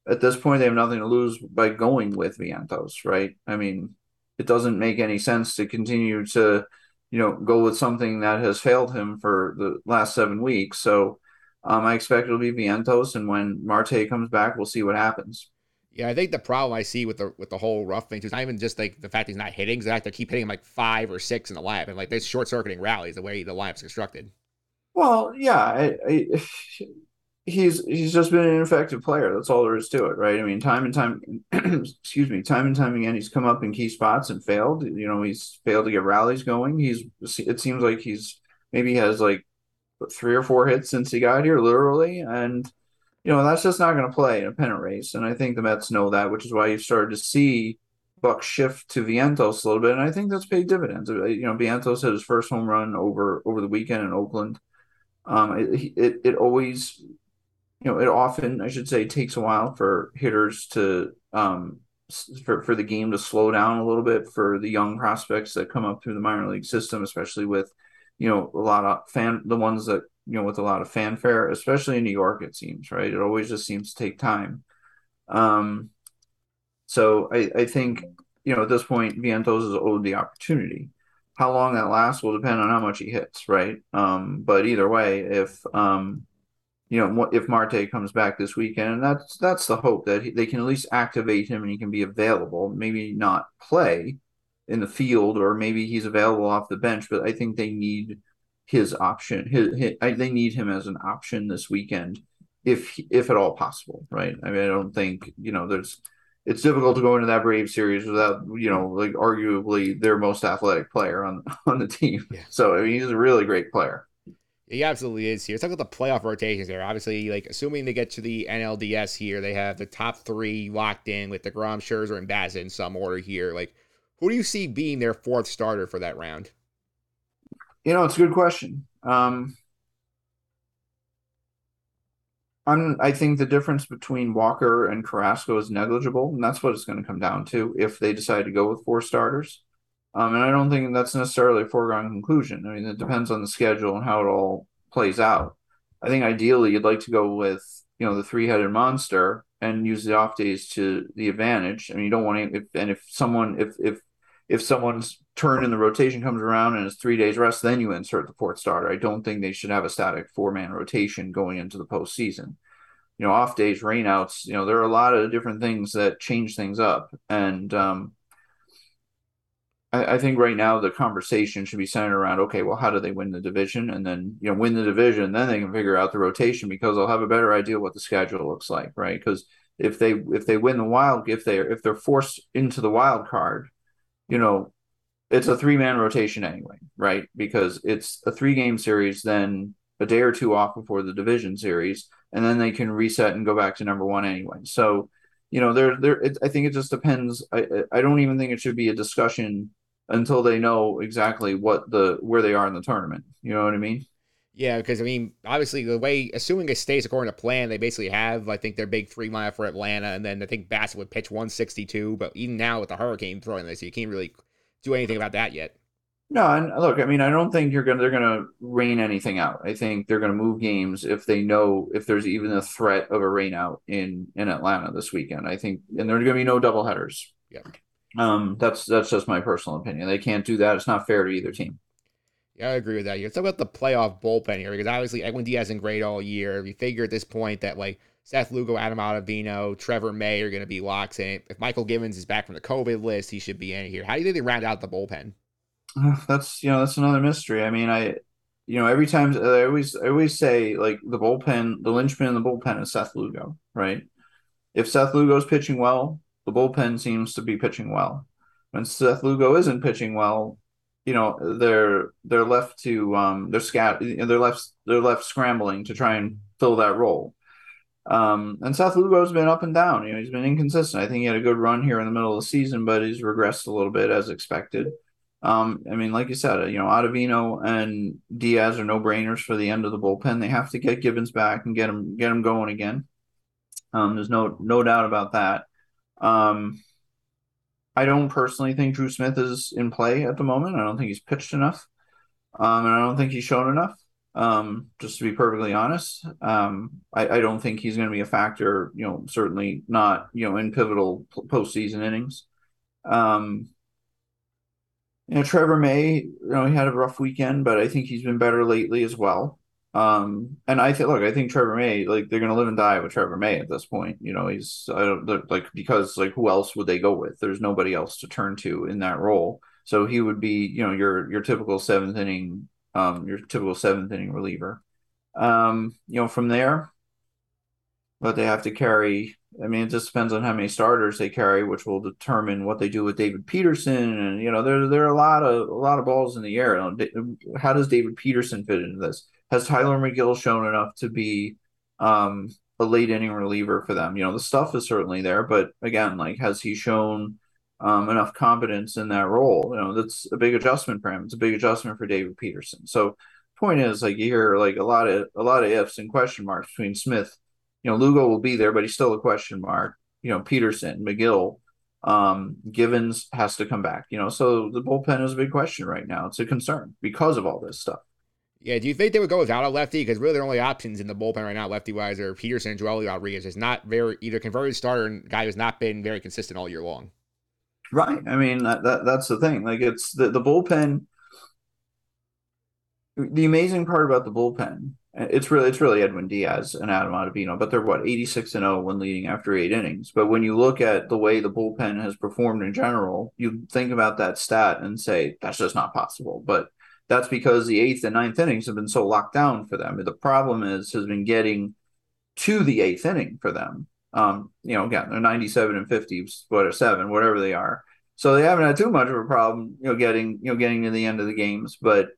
Speaker 7: at this point they have nothing to lose by going with Vientos, right? I mean, it doesn't make any sense to continue to, you know, go with something that has failed him for the last seven weeks. So um, I expect it'll be Vientos, and when Marte comes back, we'll see what happens.
Speaker 1: Yeah, I think the problem I see with the with the whole Ruf thing is not even just like the fact he's not hitting, the fact they keep hitting him like five or six in the lap, and like this short circuiting rallies the way the lineup's constructed.
Speaker 7: Well, yeah, I, I, he's he's just been an ineffective player. That's all there is to it, right? I mean, time and time, <clears throat> excuse me, time and time again, he's come up in key spots and failed. You know, he's failed to get rallies going. He's it seems like he's maybe has like three or four hits since he got here, literally, and you know that's just not going to play in a pennant race. And I think the Mets know that, which is why you've started to see Buck shift to Vientos a little bit, and I think that's paid dividends. You know, Vientos had his first home run over over the weekend in Oakland. Um, it, it it always, you know, it often I should say takes a while for hitters to um for, for the game to slow down a little bit for the young prospects that come up through the minor league system, especially with, you know, a lot of fan the ones that you know with a lot of fanfare, especially in New York. It seems right. It always just seems to take time. Um, so I I think you know at this point Vientos is owed the opportunity. How long that lasts will depend on how much he hits, right? Um, but either way, if um, you know, if Marte comes back this weekend, and that's that's the hope that he, they can at least activate him and he can be available. Maybe not play in the field, or maybe he's available off the bench. But I think they need his option. His, his they need him as an option this weekend, if if at all possible. Right? I mean, I don't think you know there's. It's difficult to go into that Brave series without you know like arguably their most athletic player on <laughs> on the team. Yeah. So I mean, he's a really great player.
Speaker 1: He absolutely is here. Let's talk about the playoff rotations there. Obviously, like assuming they get to the NLDS here, they have the top three locked in with DeGrom, Scherzer, and Bassitt in some order here. Like, who do you see being their fourth starter for that round?
Speaker 7: You know, it's a good question. Um, I'm, I think the difference between Walker and Carrasco is negligible, and that's what it's going to come down to if they decide to go with four starters. Um, and I don't think that's necessarily a foregone conclusion. I mean, it depends on the schedule and how it all plays out. I think ideally you'd like to go with you know the three headed monster and use the off days to the advantage. I mean, you don't want to. If, and if someone if if if someone's turn in the rotation comes around and it's three days rest, then you insert the fourth starter. I don't think they should have a static four man rotation going into the postseason. You know, off days, rainouts. You know, there are a lot of different things that change things up, and um, I, I think right now the conversation should be centered around okay, well, how do they win the division, and then you know win the division, then they can figure out the rotation because they'll have a better idea what the schedule looks like, right? Because if they if they win the wild, if they if they're forced into the wild card, you know, it's a three man rotation anyway, right? Because it's a three game series, then a day or two off before the division series, and then they can reset and go back to number one anyway. So, you know, there, there. I think it just depends. I, I don't even think it should be a discussion until they know exactly what the where they are in the tournament. You know what I mean?
Speaker 1: Yeah, because I mean, obviously the way assuming it stays according to plan, they basically have I think their big three mile for Atlanta, and then I think Bassitt would pitch 162. But even now with the hurricane throwing this, you can't really do anything about that yet.
Speaker 7: No, and look, I mean, I don't think you're gonna they're gonna rain anything out. I think they're gonna move games if they know if there's even a threat of a rain out in in Atlanta this weekend. I think, and there's gonna be no double headers.
Speaker 1: Yeah.
Speaker 7: Um, that's that's just my personal opinion. They can't do that. It's not fair to either team.
Speaker 1: Yeah, I agree with that. Let's talk about the playoff bullpen here because obviously Edwin Diaz been great all year. You figure at this point that like Seth Lugo, Adam Ottavino, Trevor May are going to be locks in. If Michael Givens is back from the COVID list, he should be in here. How do you think they round out the bullpen?
Speaker 7: That's you know that's another mystery. I mean, I you know every time I always I always say like the bullpen, the linchpin in the bullpen is Seth Lugo, right? If Seth Lugo's pitching well, the bullpen seems to be pitching well. When Seth Lugo isn't pitching well, you know they're they're left to um they're scat they're left they're left scrambling to try and fill that role. Um, and Seth Lugo's been up and down. You know, he's been inconsistent. I think he had a good run here in the middle of the season, but he's regressed a little bit as expected. Um, I mean, like you said, you know, Ottavino and Diaz are no brainers for the end of the bullpen. They have to get Givens back and get him get him going again. Um, there's no no doubt about that. Um, I don't personally think Drew Smith is in play at the moment. I don't think he's pitched enough. Um, and I don't think he's shown enough. Um, just to be perfectly honest, um, I, I don't think he's going to be a factor. You know, certainly not. You know, in pivotal postseason innings. Um, you know, Trevor May. You know, he had a rough weekend, but I think he's been better lately as well. Um, and I think, look, I think Trevor May, like they're gonna live and die with Trevor May at this point. You know, he's I don't like because like who else would they go with? There's nobody else to turn to in that role. So he would be, you know, your your typical seventh inning, um, your typical seventh inning reliever. Um, you know, from there, but they have to carry. I mean, it just depends on how many starters they carry, which will determine what they do with David Peterson. And you know, there there are a lot of a lot of balls in the air. How does David Peterson fit into this? Has Tylor Megill shown enough to be um, a late inning reliever for them? You know, the stuff is certainly there, but again, like, has he shown um, enough competence in that role? You know, that's a big adjustment for him. It's a big adjustment for David Peterson. So point is like you hear like a lot of a lot of ifs and question marks between Smith. You know, Lugo will be there, but he's still a question mark. You know, Peterson, Megill, um, Givens has to come back. You know, so the bullpen is a big question right now. It's a concern because of all this stuff.
Speaker 1: Yeah, do you think they would go without a lefty? Because really, their only options in the bullpen right now, lefty wise, are Peterson and Joely Rodriguez. Is not very either converted starter and guy who's not been very consistent all year long.
Speaker 7: Right. I mean, that, that that's the thing. Like, it's the the bullpen. The amazing part about the bullpen, it's really it's really Edwin Diaz and Adam Ottavino, but they're what eighty six and zero when leading after eight innings. But when you look at the way the bullpen has performed in general, you think about that stat and say that's just not possible. But that's because the eighth and ninth innings have been so locked down for them. The problem is has been getting to the eighth inning for them. Um, you know, again, they're 97 and 50, what or seven, whatever they are. So they haven't had too much of a problem, you know, getting, you know, getting to the end of the games. But,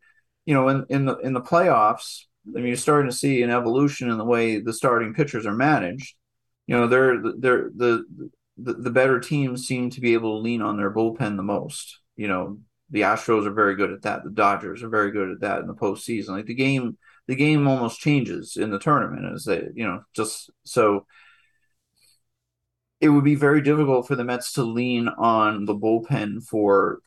Speaker 7: you know, in, in the in the playoffs, I mean, you're starting to see an evolution in the way the starting pitchers are managed. You know, they're they're the the, the better teams seem to be able to lean on their bullpen the most. You know, the Astros are very good at that. The Dodgers are very good at that in the postseason. Like the game, the game almost changes in the tournament as they, you know, just so it would be very difficult for the Mets to lean on the bullpen for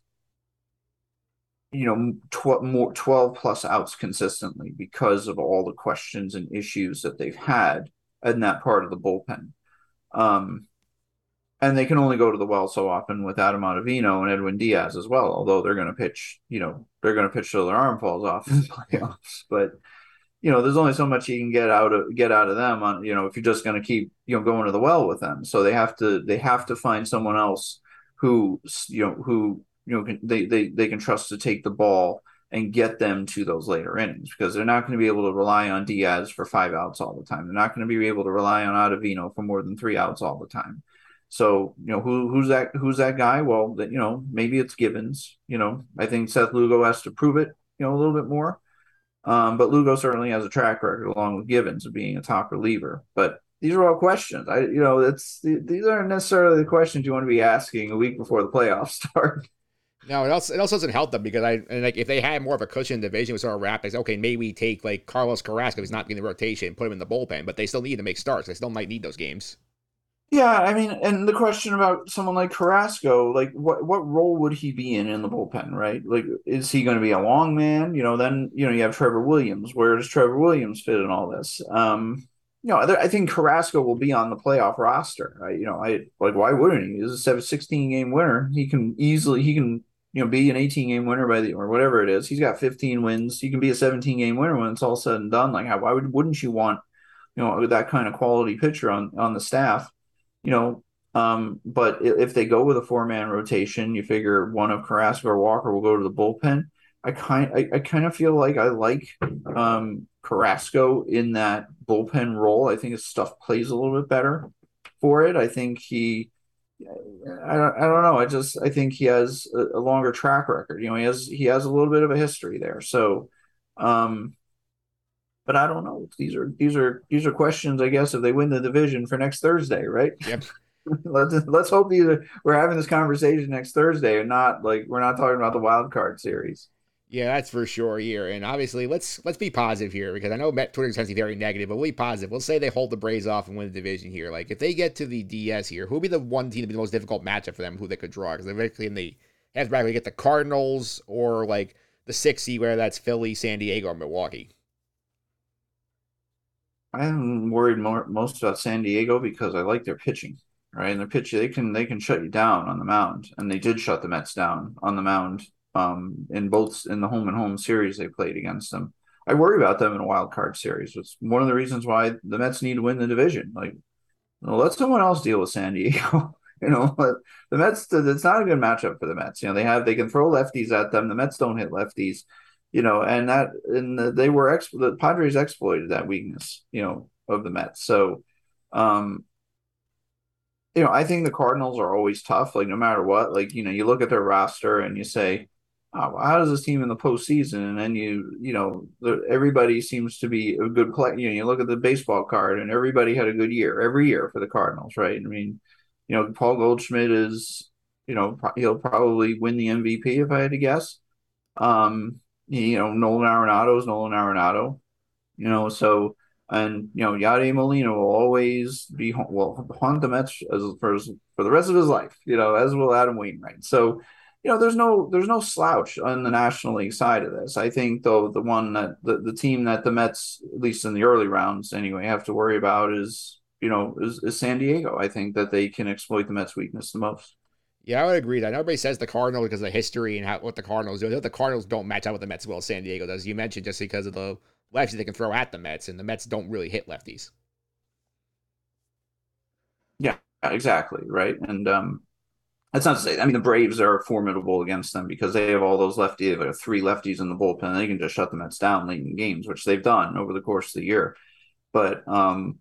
Speaker 7: you know 12 more 12 plus outs consistently because of all the questions and issues that they've had in that part of the bullpen. Um, and they can only go to the well so often with Adam Ottavino and Edwin Diaz as well. Although they're going to pitch, you know, they're going to pitch till their arm falls off in the <laughs> playoffs. But you know, there's only so much you can get out of get out of them on, you know, if you're just going to keep, you know, going to the well with them. So they have to they have to find someone else who, you know, who you know can, they they they can trust to take the ball and get them to those later innings because they're not going to be able to rely on Diaz for five outs all the time. They're not going to be able to rely on Ottavino for more than three outs all the time. So you know who who's that who's that guy? Well, that you know maybe it's Givens. You know I think Seth Lugo has to prove it. You know a little bit more. Um, but Lugo certainly has a track record along with Givens of being a top reliever. But these are all questions. I you know it's these aren't necessarily the questions you want to be asking a week before the playoffs <laughs> start.
Speaker 1: No, it also it also doesn't help them because I like if they had more of a cushion division with sort of wrap, it's okay, maybe we take like Carlos Carrasco, who's not getting the rotation, put him in the bullpen, but they still need to make starts. They still might need those games.
Speaker 7: Yeah, I mean, and the question about someone like Carrasco, like what what role would he be in in the bullpen, right? Like, is he going to be a long man? You know, then you know you have Trevor Williams. Where does Trevor Williams fit in all this? Um, you know, I think Carrasco will be on the playoff roster. I, you know, I like why wouldn't he? He's a 16 game winner. He can easily he can you know be an 18 game winner by the or whatever it is. He's got 15 wins. He can be a 17 game winner when it's all said and done. Like, how why would wouldn't you want you know that kind of quality pitcher on on the staff? You know, um, but if they go with a four man rotation, you figure one of Carrasco or Walker will go to the bullpen. I kind I, I kind of feel like I like um, Carrasco in that bullpen role. I think his stuff plays a little bit better for it. I think he I don't I don't know. I just I think he has a, a longer track record. You know, he has he has a little bit of a history there. So um but I don't know. These are these are these are questions, I guess, if they win the division for next Thursday, right?
Speaker 1: Yep. <laughs>
Speaker 7: let's let's hope these are, we're having this conversation next Thursday and not like we're not talking about the wild card series.
Speaker 1: Yeah, that's for sure here. And obviously, let's let's be positive here because I know Met Twitter tends to be very negative, but we'll be positive. We'll say they hold the Braves off and win the division here. Like if they get to the DS here, who'll be the one team to be the most difficult matchup for them? Who they could draw? Because they're basically in the as bracket, get the Cardinals or like the six seed, where that's Philly, San Diego, or Milwaukee.
Speaker 7: I'm worried more most about San Diego because I like their pitching, right? And their pitch they can they can shut you down on the mound, and they did shut the Mets down on the mound um, in both in the home and home series they played against them. I worry about them in a wild card series. It's one of the reasons why the Mets need to win the division. Like, well, let someone else deal with San <laughs> Diego. you know, the Mets. It's not a good matchup for the Mets. You know, they have they can throw lefties at them. The Mets don't hit lefties you know, and that and the, they were ex- the Padres exploited that weakness, you know, of the Mets. So, um, you know, I think the Cardinals are always tough. Like no matter what, like you know, you look at their roster and you say, oh, well, how does this team in the postseason? And then you, you know, the, everybody seems to be a good play. You know, you look at the baseball card and everybody had a good year every year for the Cardinals, right? I mean, you know, Paul Goldschmidt is, you know, he'll probably win the MVP if I had to guess. Um, you know, Nolan Arenado is Nolan Arenado, you know, so and you know, Yadi Molina will always be will haunt the Mets as for for the rest of his life, you know, as will Adam Wainwright. So, you know, there's no there's no slouch on the National League side of this. I think though the one that the, the team that the Mets, at least in the early rounds anyway, have to worry about is you know is, is San Diego. I think that they can exploit the Mets' weakness the most.
Speaker 1: Yeah, I would agree. That everybody says the Cardinals because of the history and how, what the Cardinals do. The Cardinals don't match up with the Mets well as San Diego does. You mentioned just because of the lefties they can throw at the Mets, and the Mets don't really hit lefties.
Speaker 7: Yeah, exactly. Right. And um, that's not to say, I mean, the Braves are formidable against them because they have all those lefties, they have three lefties in the bullpen. They can just shut the Mets down late in games, which they've done over the course of the year. But, um,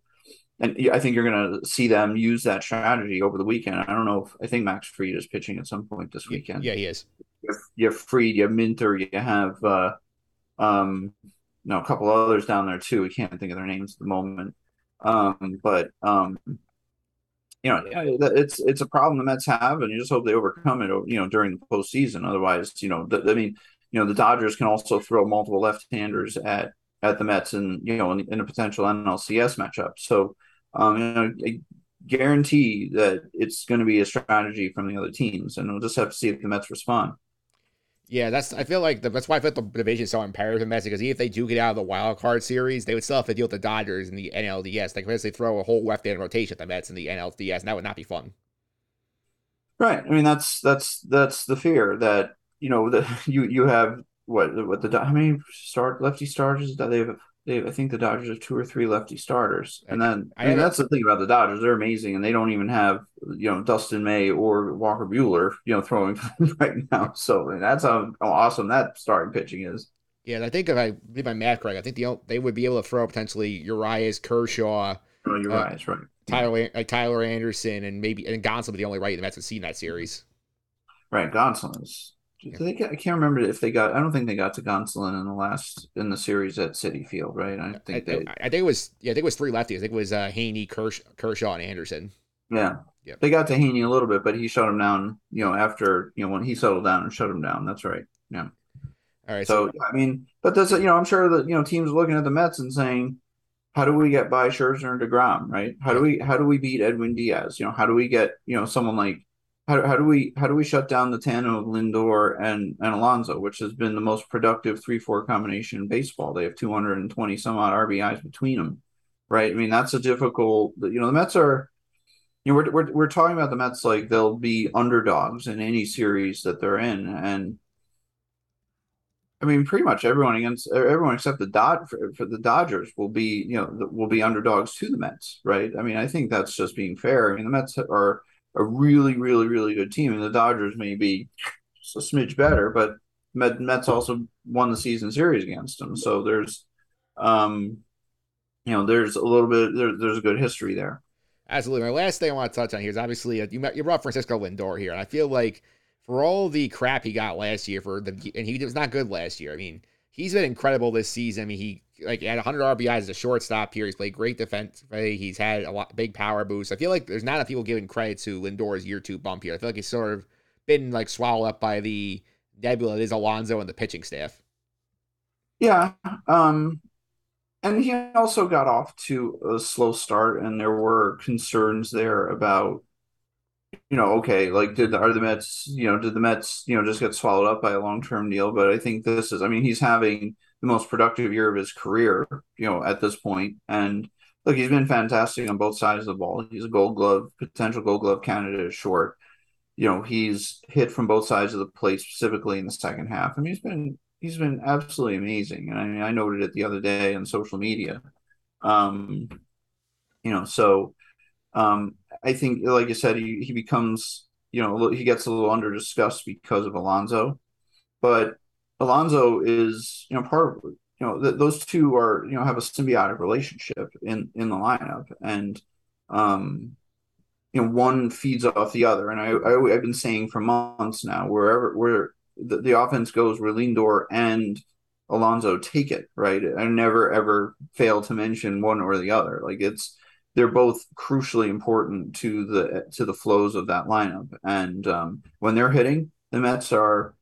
Speaker 7: and I think you're going to see them use that strategy over the weekend. I don't know if I think Max Fried is pitching at some point this weekend.
Speaker 1: Yeah, he is.
Speaker 7: You have, you have Fried, you have Minter, you have uh, um, know, a couple others down there too. We can't think of their names at the moment. Um, but um, you know, it's it's a problem the Mets have, and you just hope they overcome it. You know, during the postseason. Otherwise, you know, I mean, you know, the Dodgers can also throw multiple left-handers at at the Mets, and you know, in, in a potential NLCS matchup. So um, you know, I guarantee that it's going to be a strategy from the other teams, and we'll just have to see if the Mets respond.
Speaker 1: Yeah, that's. I feel like the, that's why I feel the division is so imperative for Mets because if they do get out of the wild card series, they would still have to deal with the Dodgers in the NLDS. Like, if they throw a whole left-hand rotation at the Mets in the NLDS, and that would not be fun.
Speaker 7: Right. I mean, that's that's that's the fear that you know that <laughs> you you have what what the how many start lefty starters that they have they, I think the Dodgers have two or three lefty starters, and then I, I mean, that's the thing about the Dodgers; they're amazing, and they don't even have you know Dustin May or Walker Buehler, you know, throwing <laughs> right now. So I mean, that's how, awesome that starting pitching is.
Speaker 1: Yeah, I think if I believe my math correct, I think the, they would be able to throw potentially Urias, Kershaw,
Speaker 7: oh, Urias, uh, right?
Speaker 1: Tyler like Tyler Anderson, and maybe and Gonsolin be the only right the Mets have seen that series.
Speaker 7: Right, Gonsolin is they get, I can't remember if they got. I don't think they got to Gonsolin in the last in the series at Citi Field, right? I think
Speaker 1: I,
Speaker 7: they.
Speaker 1: I, I think it was. Yeah, I think it was three lefties. I think it was uh, Heaney, Kersh, Kershaw, and Anderson.
Speaker 7: Yeah. Yep. They got to Heaney a little bit, but he shut him down. You know, after you know when he settled down and shut him down. That's right. Yeah.
Speaker 1: All right.
Speaker 7: So, so I mean, but that's you know I'm sure that you know teams looking at the Mets and saying, how do we get by Scherzer and Degrom, right? How do we how do we beat Edwin Diaz? You know, how do we get you know someone like how, how do we how do we shut down the tandem of Lindor and and Alonso, which has been the most productive three four combination in baseball? They have 220 some odd RBIs between them, right? I mean that's a difficult. You know the Mets are. You know, we're, we're, we're talking about the Mets like they'll be underdogs in any series that they're in, and I mean, pretty much everyone against everyone except the Dod for, for, the Dodgers will be, you know, will be underdogs to the Mets, right? I mean, I think that's just being fair. I mean, the Mets are a really, really, really good team. And the Dodgers may be a smidge better, but Mets also won the season series against them. So there's, um, you know, there's a little bit, there, there's a good history there.
Speaker 1: Absolutely. My last thing I want to touch on here is obviously uh, you, you brought Francisco Lindor here. And I feel like for all the crap he got last year for the, and he was not good last year. I mean, he's been incredible this season. I mean, he like he had 100 RBIs as a shortstop here. He's played great defense. He's had a lot big power boost. I feel like there's not enough people giving credit to Lindor's year two bump here. I feel like he's sort of been like swallowed up by the nebula that is Alonso and the pitching staff.
Speaker 7: Yeah, um, and he also got off to a slow start, and there were concerns there about you know, okay, like did the, are the Mets, you know, did the Mets, you know, just get swallowed up by a long term deal? But I think this is, I mean, he's having the most productive year of his career, you know, at this point. And look, he's been fantastic on both sides of the ball. He's a Gold Glove potential Gold Glove candidate short. You know, he's hit from both sides of the plate, specifically in the second half. I mean, he's been he's been absolutely amazing. And I mean, I noted it the other day on social media. Um, you know, so um, I think, like you said, he, he becomes, you know, he gets a little under discussed because of Alonso, but Alonso is, you know, part of, you know, th- those two are, you know, have a symbiotic relationship in in the lineup, and um, you know, one feeds off the other. And I, I have been saying for months now, wherever where the, the offense goes, where Lindor and Alonso take it, right? I never ever fail to mention one or the other. Like it's they're both crucially important to the to the flows of that lineup. And um, when they're hitting, the Mets are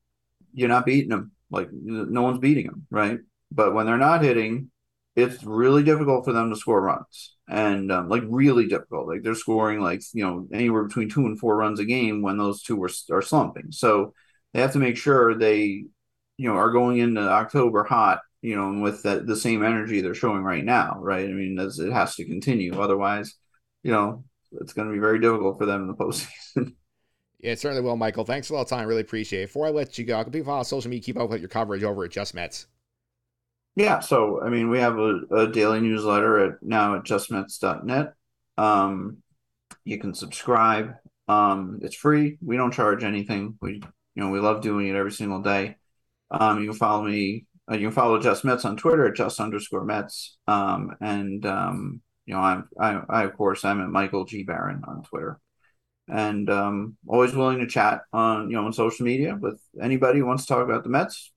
Speaker 7: you're not beating them Like no one's beating them, right? But when they're not hitting, it's really difficult for them to score runs, and um, like really difficult. Like they're scoring like you know anywhere between two and four runs a game when those two are are slumping. So they have to make sure they, you know, are going into October hot, you know, and with that the same energy they're showing right now, right? I mean, it has to continue, otherwise, you know, it's going to be very difficult for them in the postseason. <laughs>
Speaker 1: Yeah, it certainly will, Michael. Thanks a lot, time. Really appreciate it. Before I let you go, can people follow social media, keep up with your coverage over at Just Mets?
Speaker 7: Yeah, so I mean, we have a, a daily newsletter at now at justmets.net. Um, you can subscribe. Um, it's free. We don't charge anything. We you know we love doing it every single day. Um, you can follow me. Uh, you can follow Just Mets on Twitter at just underscore Mets. Um, and um, you know I'm I, I of course I'm at Michael G Baron on Twitter, and um, always willing to chat on you know on social media with anybody who wants to talk about the Mets.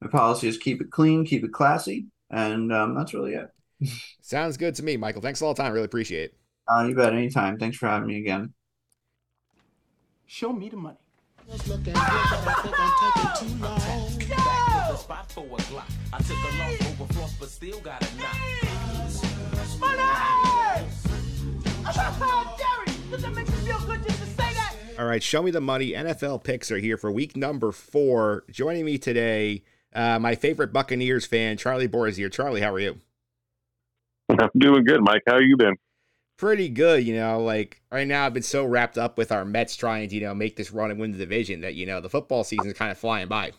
Speaker 7: My policy is keep it clean, keep it classy, and um, that's really it. <laughs>
Speaker 1: Sounds good to me, Michael. Thanks all the time. Really appreciate it.
Speaker 7: Uh, you bet. Anytime. Thanks for having me again.
Speaker 8: Show me the money.
Speaker 1: All right, show me the money. NFL picks are here for week number four. Joining me today, uh, my favorite Buccaneers fan, Charlie Borzier. Charlie, how are you?
Speaker 9: I'm <laughs> doing good, Mike. How you been?
Speaker 1: Pretty good, you know. Like right now, I've been so wrapped up with our Mets trying to, you know, make this run and win the division that you know the football season is kind of flying by.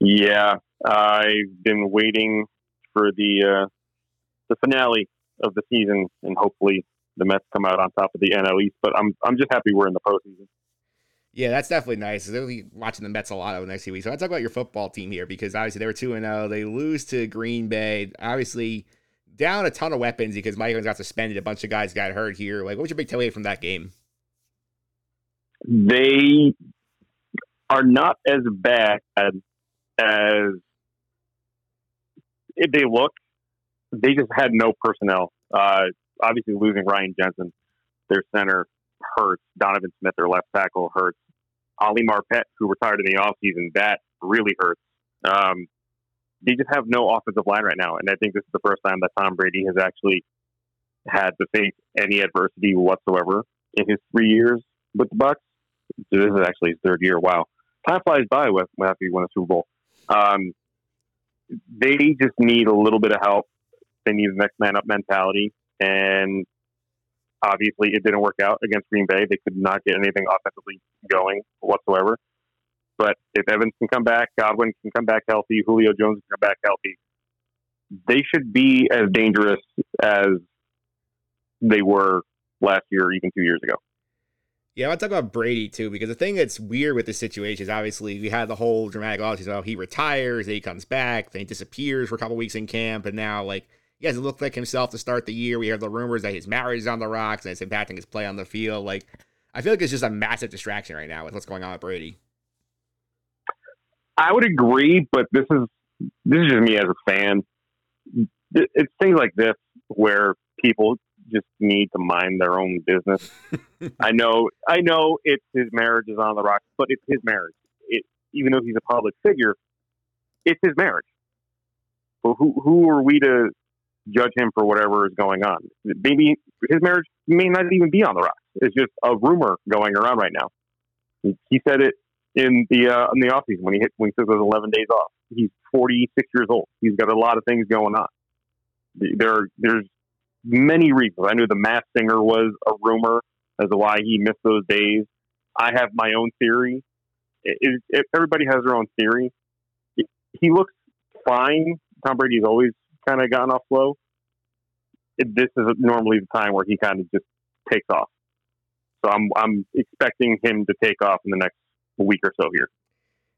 Speaker 9: Yeah, I've been waiting for the uh, the finale of the season, and hopefully the Mets come out on top of the NL East. But I'm I'm just happy we're in the postseason.
Speaker 1: Yeah, that's definitely nice. They'll be watching the Mets a lot over the next few weeks. So I talk about your football team here because obviously they were two and zero. They lose to Green Bay. Obviously, down a ton of weapons because Mike Evans got suspended. A bunch of guys got hurt here. Like, what was your big takeaway from that game?
Speaker 9: They are not as bad as if they look. They just had no personnel. Uh, obviously, losing Ryan Jensen, their center, hurts. Donovan Smith, their left tackle, hurts. Ali Marpet, who retired in the offseason, that really hurts. Um, they just have no offensive line right now, and I think this is the first time that Tom Brady has actually had to face any adversity whatsoever in his three years with the Bucs. So this is actually his third year. Wow, time flies by with after you win a Super Bowl. Um, they just need a little bit of help. They need a next man up mentality, and obviously it didn't work out against Green Bay. They could not get anything offensively going whatsoever. But if Evans can come back, Godwin can come back healthy, Julio Jones can come back healthy, they should be as dangerous as they were last year, even two years ago.
Speaker 1: Yeah, I want to talk about Brady too, because the thing that's weird with this situation is obviously we had the whole dramatic offseason. Oh, he retires, then he comes back, then he disappears for a couple weeks in camp, and now like he hasn't looked like himself to start the year. We heard the rumors that his marriage is on the rocks and it's impacting his play on the field. Like, I feel like it's just a massive distraction right now with what's going on with Brady.
Speaker 9: I would agree, but this is this is just me as a fan. It's things like this where people just need to mind their own business. <laughs> I know, I know, it's his marriage is on the rocks, but it's his marriage. It, even though he's a public figure, it's his marriage. Well, who who are we to judge him for whatever is going on? Maybe his marriage may not even be on the rocks. It's just a rumor going around right now. He said it in the uh, in the offseason when he hit when he took those 11 days off. He's 46 years old. He's got a lot of things going on. There there's many reasons. I knew the Masked Singer was a rumor as to why he missed those days. I have my own theory. It, it, everybody has their own theory. He looks fine. Tom Brady's always kind of gotten off slow. this is normally the time where he kind of just takes off. So I'm I'm expecting him to take off in the next week or so here.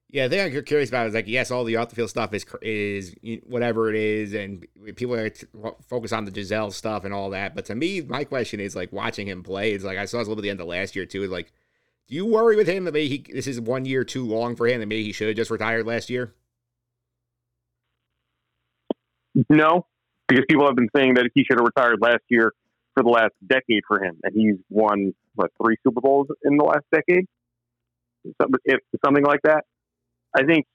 Speaker 1: Yeah, the thing I'm curious about is like, yes, all the off the field stuff is is whatever it is, and people are focus on the Gisele stuff and all that. But to me, my question is like watching him play. It's like I saw this a little bit at the end of last year too. Is like, do you worry with him that maybe he, this is one year too long for him, and maybe he should have just retired last year?
Speaker 9: No, because people have been saying that he should have retired last year for the last decade for him, and he's won what three Super Bowls in the last decade, if something like that. I think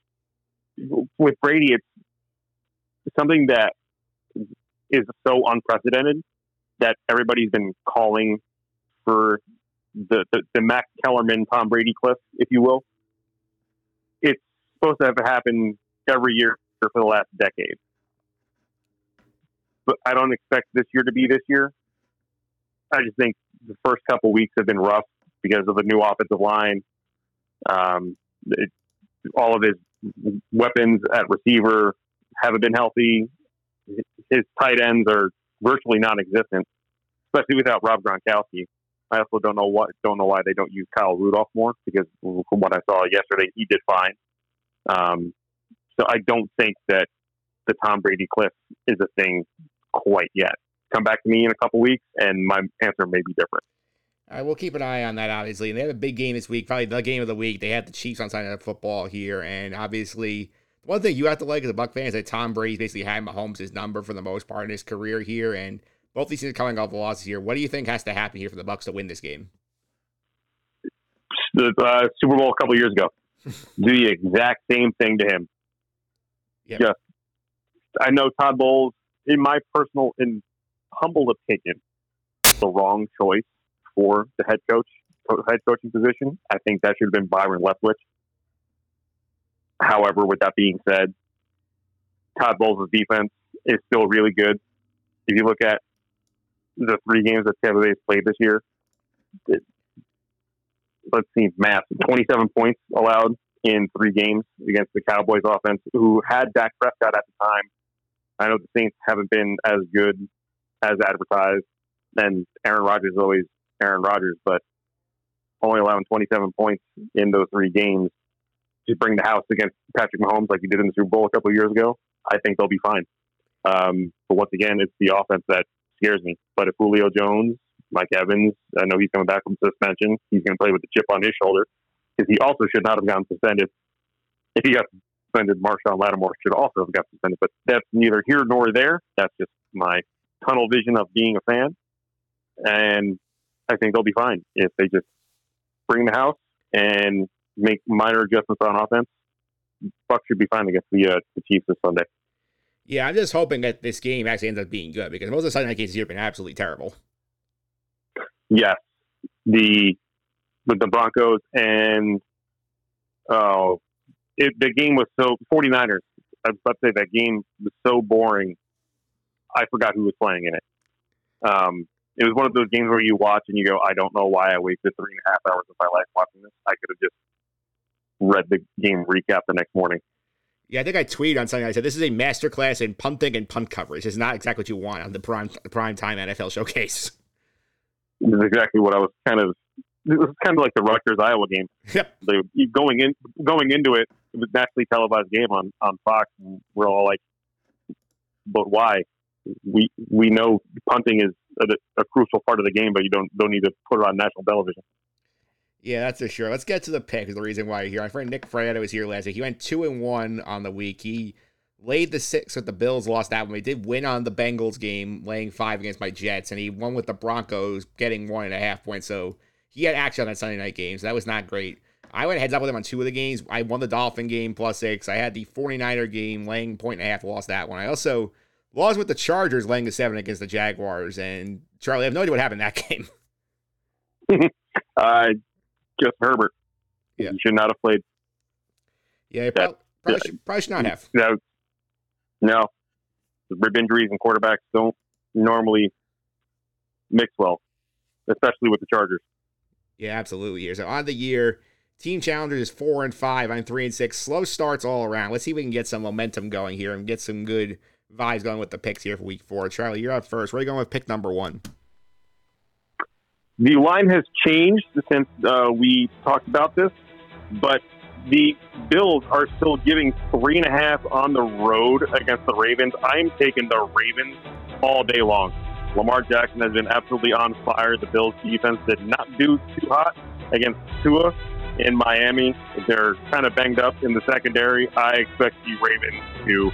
Speaker 9: with Brady, it's something that is so unprecedented that everybody's been calling for the, the, the Kellerman, Tom Brady cliff, if you will. It's supposed to have happened every year for the last decade. But I don't expect this year to be this year. I just think the first couple weeks have been rough because of the new offensive line. Um, it, all of his weapons at receiver haven't been healthy. His tight ends are virtually non-existent, especially without Rob Gronkowski. I also don't know what don't know why they don't use Kyle Rudolph more because from what I saw yesterday, he did fine. Um, so I don't think that the Tom Brady cliff is a thing quite yet. Come back to me in a couple weeks, and my answer may be different.
Speaker 1: All right, we'll keep an eye on that, obviously. And they have a big game this week, probably the game of the week. They have the Chiefs on Sunday Night Football here, and obviously, one thing you have to like as a Buc fan is that Tom Brady's basically had Mahomes' number for the most part in his career here, and both these teams coming off the losses here. What do you think has to happen here for the Bucs to win this game?
Speaker 9: The uh, Super Bowl a couple years ago, <laughs> do the exact same thing to him.
Speaker 1: Yep.
Speaker 9: Just, I know Todd Bowles, in my personal and humble opinion, the wrong choice for the head coach head coaching position. I think that should have been Byron Leftwich. However, with that being said, Todd Bowles' defense is still really good. If you look at the three games that Tampa Bay's played this year, it, let's see, math, 27 points allowed in three games against the Cowboys offense, who had Dak Prescott at the time. I know the Saints haven't been as good as advertised, and Aaron Rodgers is always Aaron Rodgers, but only allowing 27 points in those three games to bring the house against Patrick Mahomes like he did in the Super Bowl a couple of years ago, I think they'll be fine. Um, but once again, it's the offense that scares me. But if Julio Jones, Mike Evans, I know he's coming back from suspension, he's going to play with the chip on his shoulder because he also should not have gotten suspended. If he got suspended, Marshon Lattimore should also have got suspended. But that's neither here nor there. That's just my tunnel vision of being a fan. And I think they'll be fine if they just bring the house and make minor adjustments on offense. Bucs should be fine against the uh, the Chiefs this Sunday.
Speaker 1: Yeah, I'm just hoping that this game actually ends up being good because most of the Sunday night games here have been absolutely terrible.
Speaker 9: Yes, the with the Broncos and oh, it, the game was so 49ers. I was about to say that game was so boring. I forgot who was playing in it. Um, it was one of those games where you watch and you go, I don't know why I wasted three and a half hours of my life watching this. I could have just read the game recap the next morning.
Speaker 1: Yeah, I think I tweeted on something. I said this is a masterclass in punting and punt coverage. It's not exactly what you want on the prime prime time NFL showcase.
Speaker 9: This is exactly what I was kind of. It was kind of like the Rutgers Iowa game. <laughs>
Speaker 1: Yep.
Speaker 9: They, going in, going into it, it was nationally televised game on on Fox, and we're all like, "But why? We we know punting is a, a crucial part of the game, but you don't don't need to put it on national television."
Speaker 1: Yeah, that's for sure. Let's get to the pick. The reason why you're here. My friend Nick Fredo was here last week. He went two and one on the week. He laid the six with the Bills, lost that one. He did win on the Bengals game, laying five against my Jets, and he won with the Broncos, getting one and a half points. So he had action on that Sunday night game. So that was not great. I went heads up with him on two of the games. I won the Dolphin game plus six. I had the 49er game, laying point and a half, lost that one. I also lost with the Chargers, laying the seven against the Jaguars. And Charlie, I have no idea what happened in that <laughs> game. <laughs>
Speaker 9: uh, just Herbert.
Speaker 1: Yeah.
Speaker 9: He should not have played.
Speaker 1: Yeah, he probably, probably, should, probably should not have.
Speaker 9: No, no. Rib injuries and quarterbacks don't normally mix well, especially with the Chargers.
Speaker 1: Yeah, absolutely. Here, so on the year, team challengers is four and five. I'm three and six. Slow starts all around. Let's see if we can get some momentum going here and get some good vibes going with the picks here for week four. Charlie, you're up first. Where are you going with pick number one?
Speaker 9: The line has changed since uh, we talked about this, but the Bills are still giving three and a half on the road against the Ravens. I'm taking the Ravens all day long. Lamar Jackson has been absolutely on fire. The Bills defense did not do too hot against Tua in Miami. They're kind of banged up in the secondary. I expect the Ravens to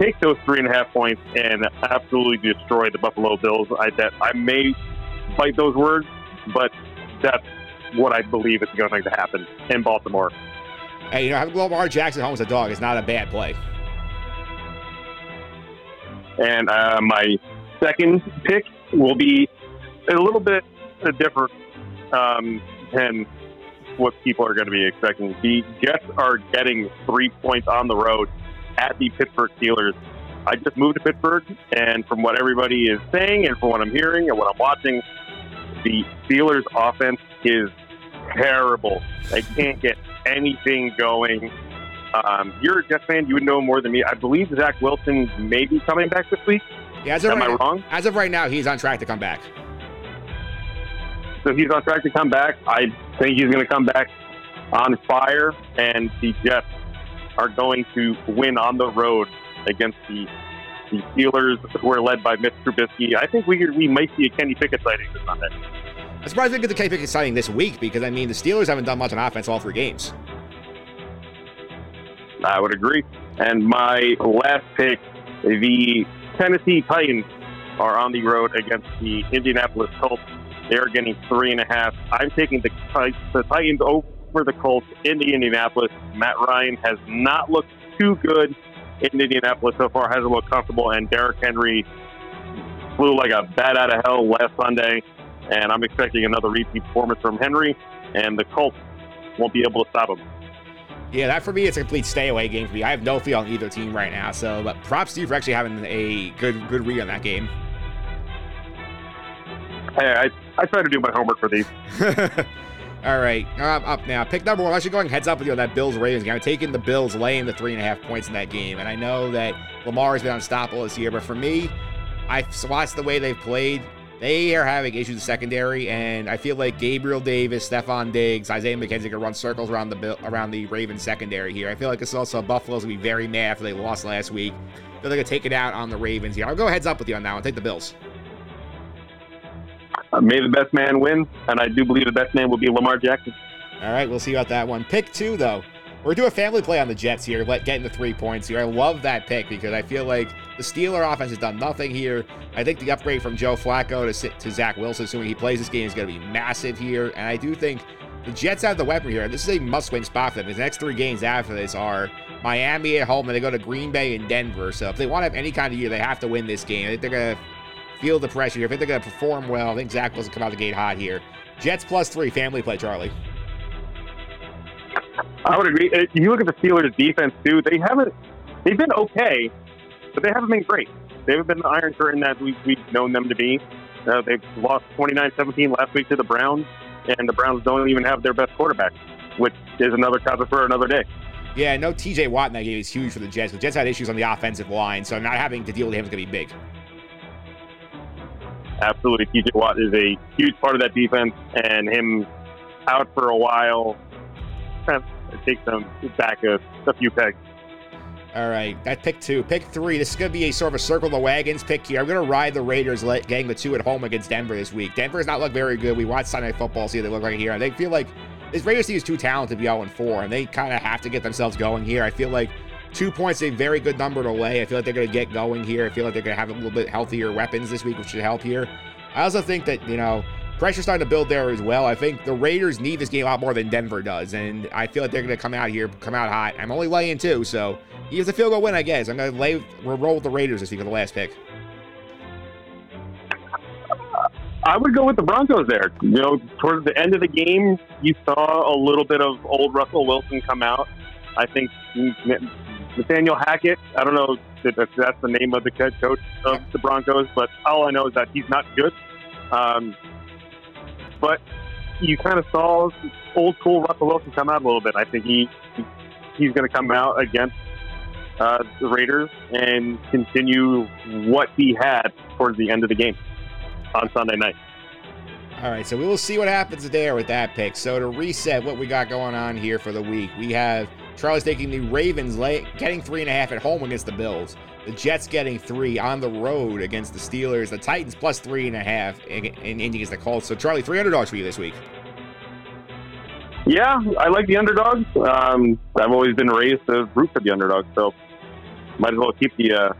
Speaker 9: take those three and a half points and absolutely destroy the Buffalo Bills. I that I may bite those words, but that's what I believe is going to happen in Baltimore.
Speaker 1: Hey, you know, having Lamar Jackson home as a dog is not a bad play.
Speaker 9: And uh, my second pick will be a little bit different um, than what people are going to be expecting. The Jets are getting three points on the road at the Pittsburgh Steelers. I just moved to Pittsburgh, and from what everybody is saying, and from what I'm hearing and what I'm watching, the Steelers' offense is terrible. They can't get anything going. Um, you're a Jets fan. You would know more than me. I believe Zach Wilson may be coming back this week.
Speaker 1: Yeah, as of
Speaker 9: Am
Speaker 1: right
Speaker 9: I
Speaker 1: now-
Speaker 9: wrong?
Speaker 1: As of right now, he's on track to come back.
Speaker 9: So he's on track to come back. I think he's going to come back on fire, and the Jets are going to win on the road against the the Steelers, who are led by Mitch Trubisky. I think we we might see a Kenny Pickett sighting this Sunday.
Speaker 1: I'm surprised we didn't get the Kenny Pickett signing this week because, I mean, the Steelers haven't done much on offense all three games.
Speaker 9: I would agree. And my last pick, the Tennessee Titans are on the road against the Indianapolis Colts. They are getting three and a half. I'm taking the, the Titans over the Colts in the Indianapolis. Matt Ryan has not looked too good in Indianapolis so far, hasn't looked comfortable, and Derrick Henry flew like a bat out of hell last Sunday. And I'm expecting another repeat performance from Henry, and the Colts won't be able to stop him.
Speaker 1: Yeah, that for me, it's a complete stay away game for me. I have no feel on either team right now. So, but props to you for actually having a good good read on that game.
Speaker 9: I, I try to do my homework for these. <laughs>
Speaker 1: All right, um, up now. Pick number one. I'm actually going heads up with you on that Bills Ravens game. I'm taking the Bills laying the three and a half points in that game. And I know that Lamar has been unstoppable this year, but for me, I've watched the way they've played. They are having issues in secondary, and I feel like Gabriel Davis, Stefon Diggs, Isaiah McKenzie can run circles around the around the Ravens secondary here. I feel like it's also Buffalo's gonna be very mad after they lost last week. They're gonna take it out on the Ravens here. I'll go heads up with you on that one. Take the Bills.
Speaker 9: Uh, may the best man win, and I do believe the best man will be Lamar Jackson.
Speaker 1: All right, we'll see about that one. Pick two, though. We're doing a family play on the Jets here, getting the three points here. I love that pick because I feel like the Steeler offense has done nothing here. I think the upgrade from Joe Flacco to, to Zach Wilson, assuming he plays this game, is going to be massive here. And I do think the Jets have the weapon here. This is a must-win spot for them. The next three games after this are Miami at home, and they go to Green Bay and Denver. So if they want to have any kind of year, they have to win this game. I think they're going to feel the pressure here. I think they're going to perform well. I think Zach Wilson come out the gate hot here. Jets plus three, family play, Charlie.
Speaker 9: I would agree. Uh, You look at the Steelers' defense too; they haven't. They've been okay, but they haven't been great. They haven't been the Iron Curtain that we, we've known them to be. Uh, they've lost 29-17 last week to the Browns, and the Browns don't even have their best quarterback, which is another topic for another day.
Speaker 1: Yeah, no TJ Watt in that game is huge for the Jets. The Jets had issues on the offensive line, so not having to deal with him is going to be big.
Speaker 9: Absolutely, TJ Watt is a huge part of that defense, and him out for a while kind of takes them back a, a few pegs.
Speaker 1: All right, that pick two. Pick three. This is going to be a sort of a circle the wagons pick here. I'm going to ride the Raiders, getting the two at home against Denver this week. Denver has not looked very good. We watched Sunday Football, see what they look like here. And they feel like this Raiders team is too talented to be 0 4, and they kind of have to get themselves going here. I feel like two points a very good number to lay. I feel like they're going to get going here. I feel like they're going to have a little bit healthier weapons this week, which should help here. I also think that, you know, pressure's starting to build there as well. I think the Raiders need this game a lot more than Denver does, and I feel like they're going to come out here, come out hot. I'm only laying two, so he has a field goal win, I guess. I'm going to lay, roll with the Raiders this week for the last pick.
Speaker 9: I would go with the Broncos there. You know, towards the end of the game, you saw a little bit of old Russell Wilson come out. I think Nathaniel Hackett, I don't know if that's, the name of the head coach of the Broncos, but all I know is that he's not good. Um, but you kind of saw old school Russell Wilson come out a little bit. I think he he's going to come out against uh, the Raiders and continue what he had towards the end of the game on Sunday night.
Speaker 1: All right, so we will see what happens there with that pick. So to reset what we got going on here for the week, we have Charlie's taking the Ravens, lay, getting three and a half at home against the Bills. The Jets getting three on the road against the Steelers. The Titans plus three and a half in, in Indy against the Colts. So Charlie, three underdogs for you this week.
Speaker 9: Yeah, I like the underdogs. Um, I've always been raised to root for the underdogs, so might as well keep the uh,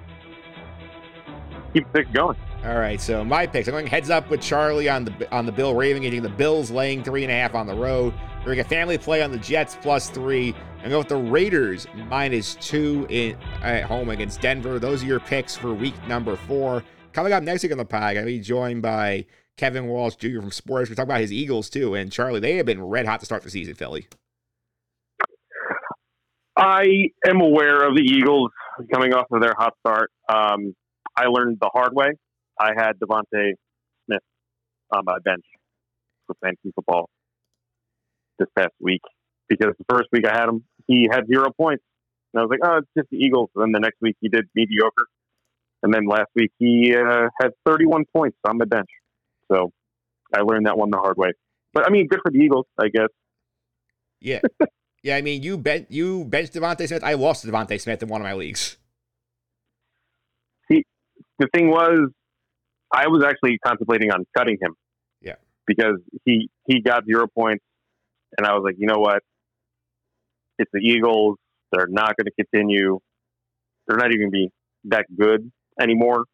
Speaker 9: keep the pick going.
Speaker 1: All right, so my picks. I'm going heads up with Charlie on the on the Bill Raven getting the Bills laying three and a half on the road. We're get family play on the Jets plus three, and go with the Raiders minus two in at home against Denver. Those are your picks for week number four. Coming up next week on the pod, gonna be joined by Kevin Walsh Jr. from Sports. We're talking about his Eagles too, and Charlie. They have been red hot to start the season, Philly.
Speaker 9: I am aware of the Eagles coming off of their hot start. Um, I learned the hard way. I had DeVonta Smith on my bench for fantasy football this past week because the first week I had him, he had zero points. And I was like, oh, it's just the Eagles. And then the next week he did mediocre. And then last week he uh, had 31 points on my bench. So I learned that one the hard way. But I mean, good for the Eagles, I guess.
Speaker 1: Yeah. <laughs> yeah, I mean, you bet you benched DeVonta Smith. I lost DeVonta Smith in one of my leagues.
Speaker 9: He, the thing was, I was actually contemplating on cutting him.
Speaker 1: Yeah.
Speaker 9: Because he he got zero points, and I was like, you know what? It's the Eagles. They're not going to continue. They're not even going to be that good anymore.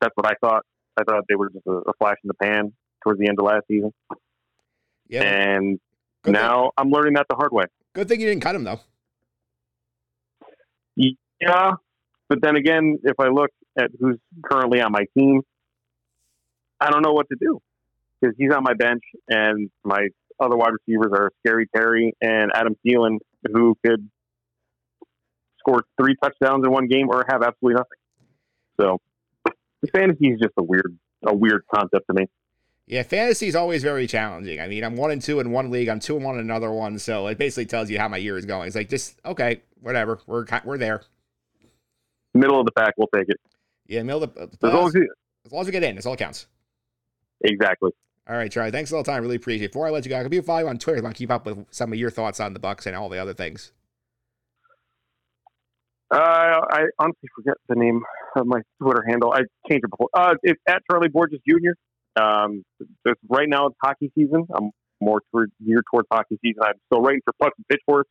Speaker 9: That's what I thought. I thought they were just a, a flash in the pan towards the end of last season.
Speaker 1: Yeah.
Speaker 9: And now I'm learning that the hard way.
Speaker 1: Good thing you didn't cut him though.
Speaker 9: Yeah, but then again, if I look at who's currently on my team, I don't know what to do because he's on my bench, and my other wide receivers are Scary Terry and Adam Thielen, who could score three touchdowns in one game or have absolutely nothing. So, fantasy is just a weird, a weird concept to me.
Speaker 1: Yeah, fantasy is always very challenging. I mean, I'm one and two in one league. I'm two and one in another one. So it basically tells you how my year is going. It's like just okay, whatever. We're we're there.
Speaker 9: Middle of the pack, we'll take it.
Speaker 1: Yeah, middle of the
Speaker 9: as long as, you,
Speaker 1: as long as we get in, that's all that counts.
Speaker 9: Exactly.
Speaker 1: All right, Charlie. Thanks a lot, time. Really appreciate it. Before I let you go, I could be follow you on Twitter. I want to keep up with some of your thoughts on the Bucs and all the other things.
Speaker 9: Uh, I honestly forget the name of my Twitter handle. I changed it before. Uh, it's at Charlie Borges Jr. Um, right now it's hockey season. I'm more toward, geared towards hockey season. I'm still writing for pucks and pitchforks.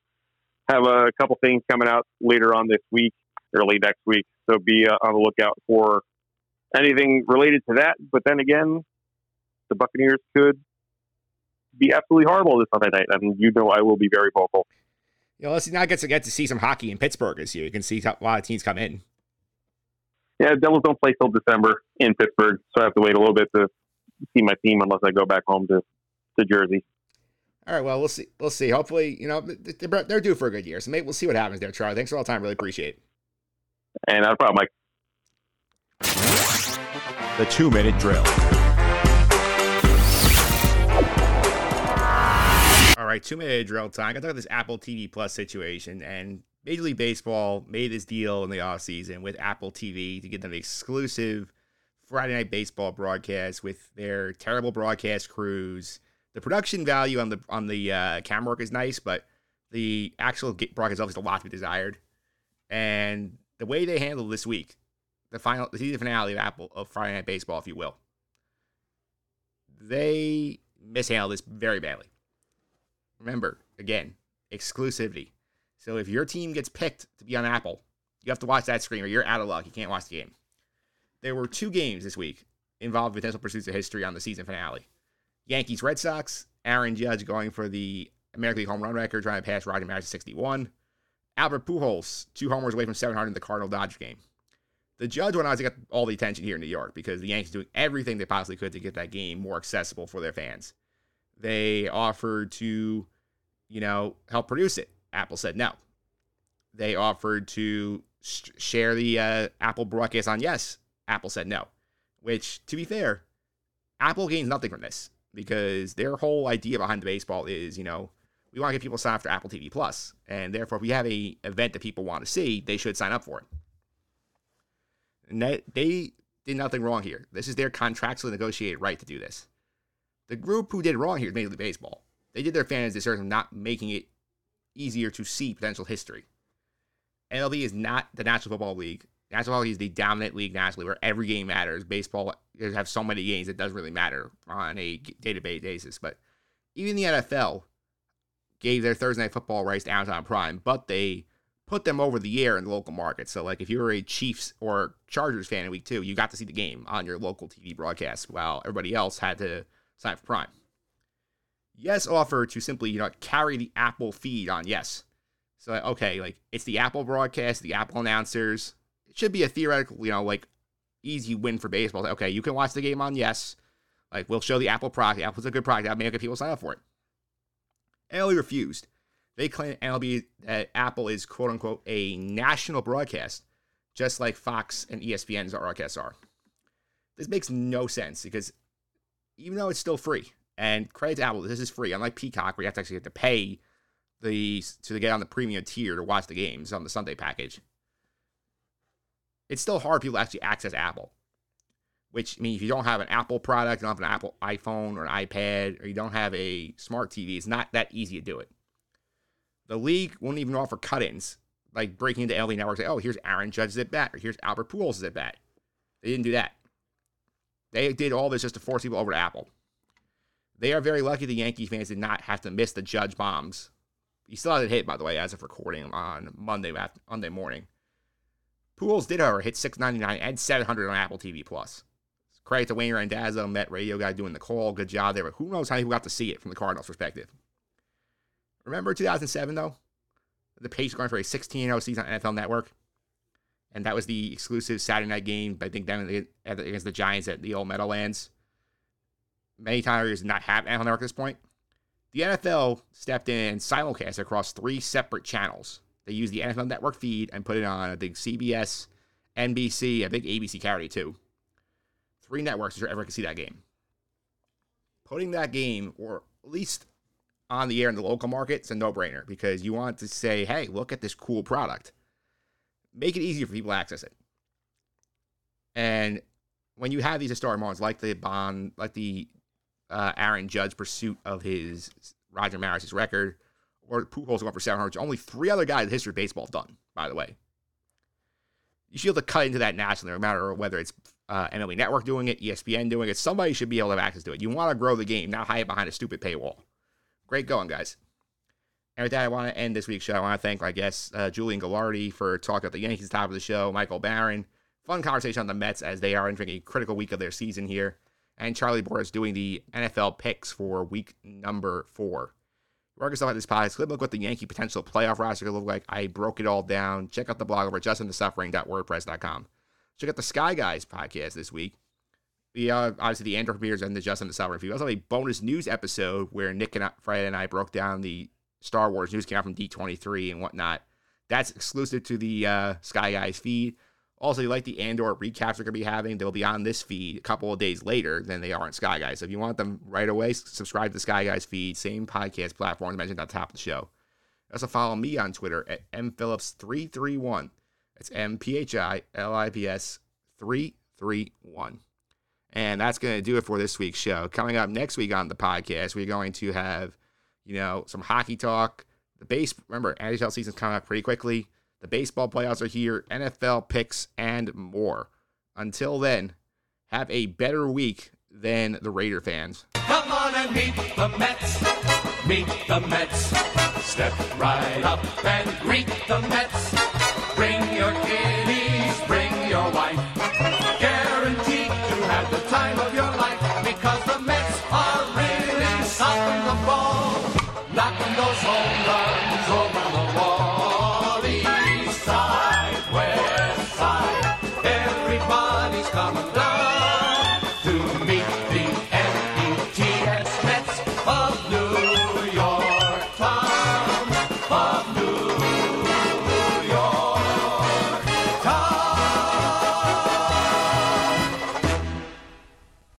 Speaker 9: Have a couple things coming out later on this week, early next week. So be uh, on the lookout for anything related to that. But then again, the Buccaneers could be absolutely horrible this Sunday night, and you know I will be very vocal.
Speaker 1: You know, let's not get to get to see some hockey in Pittsburgh this year. You can see a lot of teams come in.
Speaker 9: Yeah, Devils don't play till December in Pittsburgh, so I have to wait a little bit to see my team unless I go back home to, to Jersey.
Speaker 1: All right, well, we'll see. We'll see. Hopefully, you know, they're, they're due for a good year. So maybe we'll see what happens there, Charlie. Thanks for all the time. Really appreciate it.
Speaker 9: And no problem, Mike.
Speaker 10: The two minute drill.
Speaker 1: Right, two minute drill time. I talk about this Apple TV Plus situation, and Major League Baseball made this deal in the offseason with Apple TV to get them exclusive Friday Night Baseball broadcast with their terrible broadcast crews. The production value on the on the uh, camera work is nice, but the actual broadcast is a lot to be desired. And the way they handled this week, the final, the season finale of Apple of Friday Night Baseball, if you will, they mishandled this very badly. Remember, again, exclusivity. So if your team gets picked to be on Apple, you have to watch that screen or you're out of luck. You can't watch the game. There were two games this week involved with potential pursuits of history on the season finale. Yankees Red Sox, Aaron Judge going for the American League home run record, trying to pass Roger Maris to 61. Albert Pujols, two homers away from 700 in the Cardinal Dodge game. The Judge went on to get all the attention here in New York because the Yankees doing everything they possibly could to get that game more accessible for their fans. They offered to, you know, help produce it. Apple said no. They offered to sh- share the uh, Apple broadcast on Yes. Apple said no. Which, to be fair, Apple gains nothing from this because their whole idea behind the baseball is, you know, we want to get people signed up for Apple TV Plus, and therefore, if we have a event that people want to see, they should sign up for it. And they, they did nothing wrong here. This is their contractually negotiated right to do this. The group who did wrong here is Major League Baseball. They did their fans disservice of not making it easier to see potential history. MLB is not the National Football League. National Football League is the dominant league nationally where every game matters. Baseball have so many games it doesn't really matter on a day-to-day basis. But even the NFL gave their Thursday Night Football rights to Amazon Prime, but they put them over the air in the local market. So, like, if you were a Chiefs or Chargers fan in week two, you got to see the game on your local TV broadcast, while everybody else had to sign for Prime. Yes offer to simply, you know, carry the Apple feed on Yes. So okay, like it's the Apple broadcast, the Apple announcers. It should be a theoretical, you know, like easy win for baseball. Okay, you can watch the game on Yes. Like we'll show the Apple product. Apple's a good product. That may get people sign up for it. MLB refused. They claim MLB that Apple is quote unquote a national broadcast, just like Fox and ESPN's broadcasts are. This makes no sense because even though it's still free, and credit to Apple, this is free. Unlike Peacock, where you have to actually have to pay the to get on the premium tier to watch the games on the Sunday package. It's still hard for people to actually access Apple. Which I mean, if you don't have an Apple product, you don't have an Apple iPhone or an iPad, or you don't have a smart TV, it's not that easy to do it. The league won't even offer cut-ins, like breaking into LV networks. Say, oh, here's Aaron Judge's at bat, or here's Albert Pujols at bat. They didn't do that. They did all this just to force people over to Apple. They are very lucky the Yankee fans did not have to miss the Judge bombs. He still hasn't hit, by the way, as of recording on Monday Monday morning. Pujols did, however, hit 699 and 700 on Apple TV Plus. Credit to Wayne Randazzo, Met Radio guy doing the call. Good job there. But who knows how people got to see it from the Cardinals' perspective. Remember 2007, though? The Patriots going for a 16 0 season on NFL Network. And that was the exclusive Saturday night game, I think, down against the Giants at the old Meadowlands. Many times not have NFL Network at this point. The NFL stepped in and simulcast across three separate channels. They used the NFL Network feed and put it on, I think, CBS, NBC, I think ABC carried too. Three networks that everyone could see that game. Putting that game, or at least on the air in the local market, it's a no brainer because you want to say, hey, look at this cool product. Make it easier for people to access it. And when you have these historic moments like the Bond, like the uh, Aaron Judge pursuit of his Roger Maris' record, or Pujols going for 700, only three other guys in the history of baseball done, by the way. You should be able to cut into that nationally, no matter whether it's uh, MLB Network doing it, ESPN doing it. Somebody should be able to have access to it. You want to grow the game, not hide it behind a stupid paywall. Great going, guys. And with that, I want to end this week's show. I want to thank, I guess, uh, Julian Gallardi for talking about the Yankees top of the show, Michael Baron. Fun conversation on the Mets as they are entering a critical week of their season here. And Charlie Boris doing the NFL picks for week number four. Work yourself at this podcast. Look what the Yankee potential playoff roster could look like. I broke it all down. Check out the blog over at justendthesuffering.wordpress.com. Check out the Sky Guys podcast this week. Uh, obviously the Andrew Beers and the Just End the Suffering. We also have a bonus news episode where Nick and I, Fred and I broke down the Star Wars news came out from D23 and whatnot. That's exclusive to the uh, Sky Guys feed. Also, you like the Andor recaps we're going to be having, they'll be on this feed a couple of days later than they are on Sky Guys. So if you want them right away, subscribe to the Sky Guys feed, same podcast platform mentioned the top of the show. Also, follow me on Twitter at mphillips331. That's M P H I L I P S 331. And that's going to do it for this week's show. Coming up next week on the podcast, we're going to have, you know, some hockey talk. The base, remember, NHL season's coming up pretty quickly. The baseball playoffs are here, NFL picks, and more. Until then, have a better week than the Raider fans.
Speaker 5: Come on and meet the Mets. Meet the Mets. Step right up and greet the Mets. Bring your kiddies, bring your wife. Guaranteed to have the time.